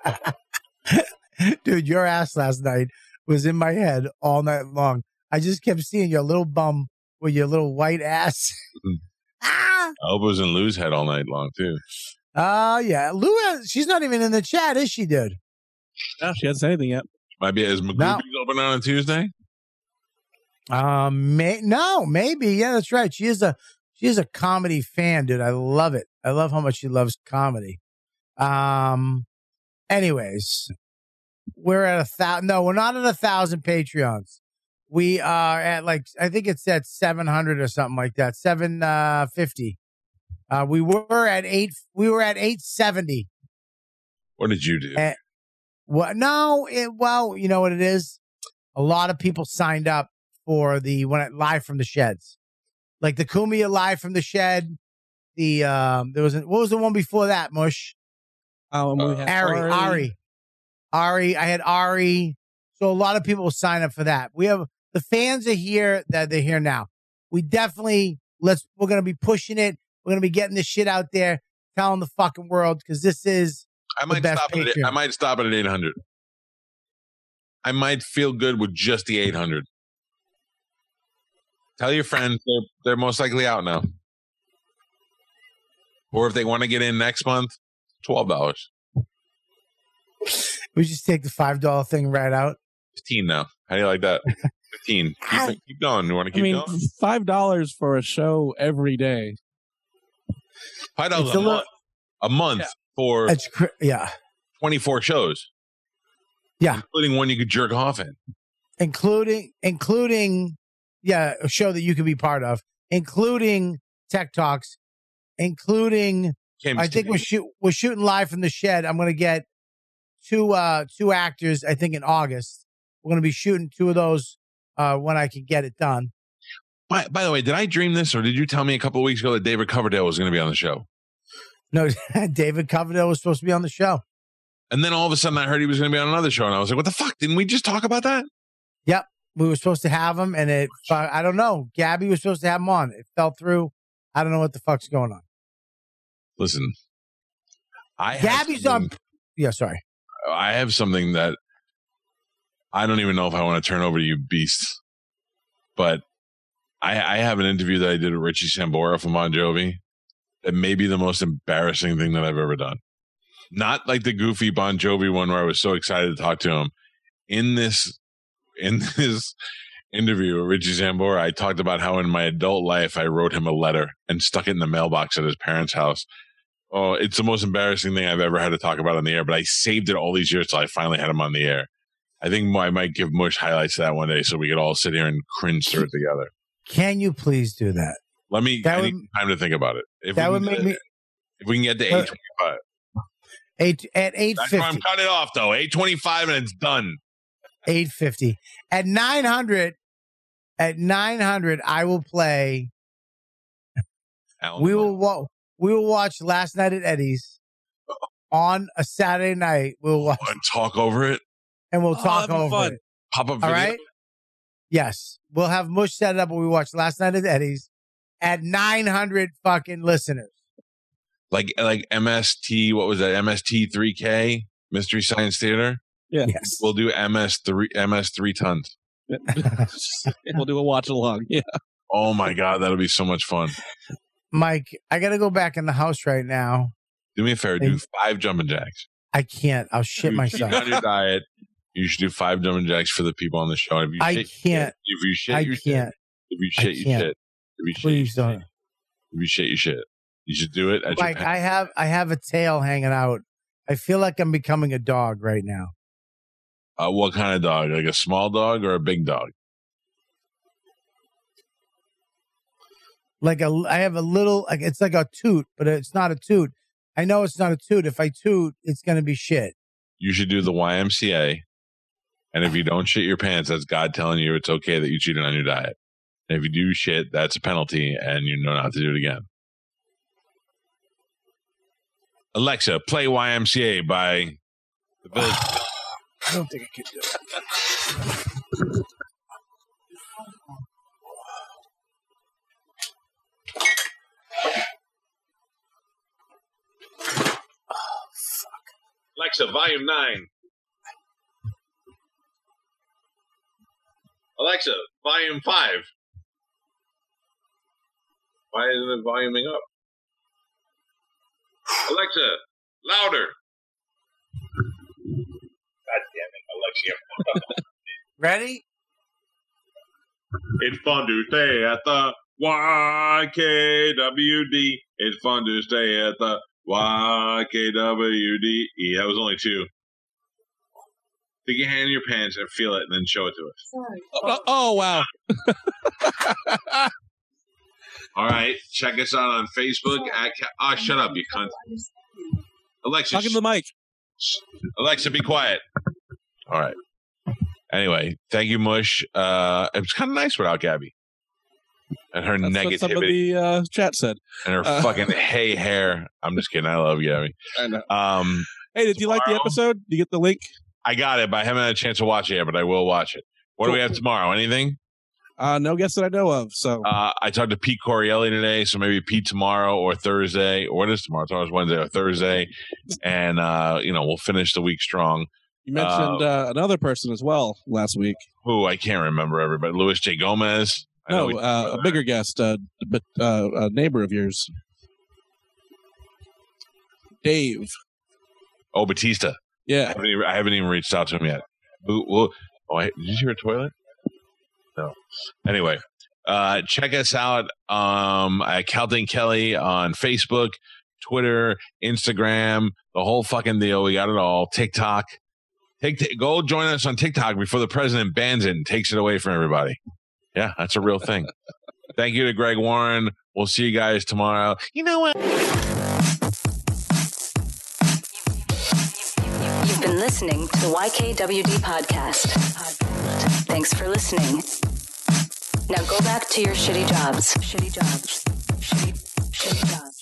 [SPEAKER 1] Dude, your ass last night was in my head all night long. I just kept seeing your little bum with your little white ass.
[SPEAKER 3] Mhm.
[SPEAKER 1] ah!
[SPEAKER 3] I hope was in Lou's head all night long, too.
[SPEAKER 1] Oh, yeah. Lou, she's not even in the chat, is she, dude?
[SPEAKER 2] No, she hasn't said anything yet.
[SPEAKER 3] Might be is McGooby's
[SPEAKER 1] No.
[SPEAKER 3] open on a Tuesday?
[SPEAKER 1] Um, may, no, maybe. Yeah, that's right. She is a she is a comedy fan, dude. I love it. I love how much she loves comedy. Um, anyways, we're at a thousand. No, we're not at a thousand Patreons. We are at like I think it's at seven hundred or something like that. Seven uh, fifty. Uh, we were at eight. We were at eight seventy.
[SPEAKER 3] What did you do?
[SPEAKER 1] Eh. Well, no, it, well, you know what it is. A lot of people signed up for the when it live from the sheds, like the Kumia live from the shed. The um, there was a, what was the one before that? Mush
[SPEAKER 2] Oh, and we
[SPEAKER 3] Uh,
[SPEAKER 2] have
[SPEAKER 1] Ari Ari Ari. I had Ari. So a lot of people will sign up for that. We have the fans are here that they're here now. We definitely let's we're gonna be pushing it. We're gonna be getting this shit out there, telling the fucking world because this is
[SPEAKER 3] I might
[SPEAKER 1] best
[SPEAKER 3] stop it. At,
[SPEAKER 1] Patreon.
[SPEAKER 3] I might stop it at 800. I might feel good with just the 800. Tell your friends they're, they're most likely out now. Or if they want to get in next month, $12.
[SPEAKER 1] We just take the five dollar thing right out.
[SPEAKER 3] 15 now. How do you like that? 15. Keep, keep going. You want to
[SPEAKER 2] I
[SPEAKER 3] keep
[SPEAKER 2] mean,
[SPEAKER 3] going?
[SPEAKER 2] five dollars for a show every day.
[SPEAKER 3] $5 a,
[SPEAKER 1] a
[SPEAKER 3] month. A month
[SPEAKER 2] Yeah.
[SPEAKER 3] for
[SPEAKER 1] It's cr- yeah,
[SPEAKER 3] 24 shows.
[SPEAKER 1] Yeah.
[SPEAKER 3] Including one you could jerk off in.
[SPEAKER 1] including including yeah a show that you could be part of, including Tech Talks, including
[SPEAKER 3] Kim
[SPEAKER 1] I think we're shoot we're shooting live from the shed. I'm gonna get two uh two actors. I think in August we're gonna be shooting two of those uh when I can get it done.
[SPEAKER 3] By, by the way, did I dream this, or did you tell me a couple of weeks ago that David Coverdale was going to be on the show?
[SPEAKER 1] No, David Coverdale was supposed to be on the show.
[SPEAKER 3] And then all of a sudden, I heard he was going to be on another show, and I was like, "What the fuck? Didn't we just talk about that?"
[SPEAKER 1] Yep, we were supposed to have him, and it I don't know. Gabby was supposed to have him on. It fell through. I don't know what the fuck's going on.
[SPEAKER 3] Listen, I
[SPEAKER 1] Gabby's on. Yeah, sorry.
[SPEAKER 3] I have something that I don't even know if I want to turn over to you, beasts. But I, I have an interview that I did with Richie Sambora from Bon Jovi that may be the most embarrassing thing that I've ever done. Not like the goofy Bon Jovi one where I was so excited to talk to him. In this in this interview with Richie Sambora, I talked about how in my adult life I wrote him a letter and stuck it in the mailbox at his parents' house. Oh, it's the most embarrassing thing I've ever had to talk about on the air, but I saved it all these years till I finally had him on the air. I think I might give Mush highlights to that one day so we could all sit here and cringe through it together.
[SPEAKER 1] Can you please do that?
[SPEAKER 3] Let me
[SPEAKER 1] That
[SPEAKER 3] I need
[SPEAKER 1] would-
[SPEAKER 3] time to think about it. If
[SPEAKER 1] That would make me
[SPEAKER 3] if we can get to eight twenty five.
[SPEAKER 1] eight at eight
[SPEAKER 3] where I'm cutting it off though. Eight twenty five and it's done.
[SPEAKER 1] Eight fifty. At nine hundred. At nine hundred, I will play.
[SPEAKER 3] Alan
[SPEAKER 1] We
[SPEAKER 3] Moore.
[SPEAKER 1] will. Wa- we will watch last night at Eddie's on a Saturday night. We'll watch
[SPEAKER 3] and talk over it.
[SPEAKER 1] and we'll
[SPEAKER 8] Oh,
[SPEAKER 1] talk
[SPEAKER 8] that'd
[SPEAKER 1] over
[SPEAKER 8] fun.
[SPEAKER 1] it.
[SPEAKER 3] Pop up
[SPEAKER 1] All
[SPEAKER 3] video.
[SPEAKER 1] right. Yes, we'll have Mush set it up. When we watched last night at Eddie's at nine hundred fucking listeners.
[SPEAKER 3] Like like MST, what was that? MST three K Mystery Science Theater.
[SPEAKER 1] Yes.
[SPEAKER 3] We'll do MS three MS three tons.
[SPEAKER 8] we'll do a watch along. Yeah.
[SPEAKER 3] Oh my god, that'll be so much fun.
[SPEAKER 1] Mike, I got to go back in the house right now.
[SPEAKER 3] Do me a favor, do five jumping jacks.
[SPEAKER 1] I can't. I'll shit
[SPEAKER 3] You
[SPEAKER 1] myself.
[SPEAKER 3] on your diet. You should do five jumping jacks for the people on the show. If you
[SPEAKER 1] I
[SPEAKER 3] shit,
[SPEAKER 1] can't.
[SPEAKER 3] If you shit,
[SPEAKER 1] I
[SPEAKER 3] you
[SPEAKER 1] can't.
[SPEAKER 3] If you shit, you shit. If you shit,
[SPEAKER 1] Please
[SPEAKER 3] you
[SPEAKER 1] don't.
[SPEAKER 3] shit. If you shit, you shit. You should do it at
[SPEAKER 1] Mike, I have I have a tail hanging out. I feel like I'm becoming a dog right now.
[SPEAKER 3] uh, what kind of dog? Like a small dog or a big dog?
[SPEAKER 1] Like a I have a little like it's like a toot, but it's not a toot. I know it's not a toot. If I toot, it's gonna be shit.
[SPEAKER 3] You should do the YMCA. And if you don't shit your pants, that's God telling you it's okay that you cheated on your diet. And if you do shit, that's a penalty and you know not to do it again. Alexa, play YMCA by the Village.
[SPEAKER 1] I don't think I can do it.
[SPEAKER 3] Alexa, volume nine. Alexa, volume five. Why isn't it voluming up? Alexa, louder. God damn it, Alexa.
[SPEAKER 1] Ready?
[SPEAKER 3] It's fun to stay at the YKWD. It's fun to stay at the YKWD. That was only two. Stick your hand in your pants and feel it and then show it to us.
[SPEAKER 8] Oh, oh, wow.
[SPEAKER 3] All right. Check us out on Facebook at. Ca- oh, shut up, you cunt. Alexa,
[SPEAKER 8] Talking to the mic.
[SPEAKER 3] Alexa, be quiet. All right. Anyway, thank you, Mush. Uh, it was kind of nice without Gabby and her
[SPEAKER 8] That's what some of
[SPEAKER 3] negativity
[SPEAKER 8] the uh, chat said.
[SPEAKER 3] and her
[SPEAKER 8] uh,
[SPEAKER 3] fucking hey hair. I'm just kidding. I love Gabby.
[SPEAKER 8] I know.
[SPEAKER 3] Um,
[SPEAKER 8] Hey, did you like the episode? Did you get the link?
[SPEAKER 3] I got it, but I haven't had a chance to watch it yet. But I will watch it. What do we have tomorrow? Anything?
[SPEAKER 8] Uh, no guest that I know of. So
[SPEAKER 3] Uh, I talked to Pete Correale today, so maybe Pete tomorrow or Thursday. Or what is tomorrow? Tomorrow's Wednesday or Thursday, and uh, you know we'll finish the week strong.
[SPEAKER 8] you mentioned uh, another person as well last week.
[SPEAKER 3] Who I can't remember everybody. Louis J. Gomez. I
[SPEAKER 8] No, uh, a bigger guest, uh, but uh, a neighbor of yours, Dave.
[SPEAKER 3] Oh, Batista. I
[SPEAKER 8] Yeah,
[SPEAKER 3] haven't, even, I haven't even reached out to him yet. Oh, I, did you hear a toilet? No. Anyway, uh, check us out um, at Calta and Kelly on Facebook, Twitter, Instagram, the whole fucking deal. We got it all. TikTok. Take, go join us on TikTok before the president bans it and takes it away from everybody. Yeah, that's a real thing. Thank you to Greg Warren. We'll see you guys tomorrow. You know what?
[SPEAKER 9] You've been listening to the YKWD podcast. Thanks for listening. Now go back to your shitty jobs. Shitty jobs. Shitty, shitty jobs.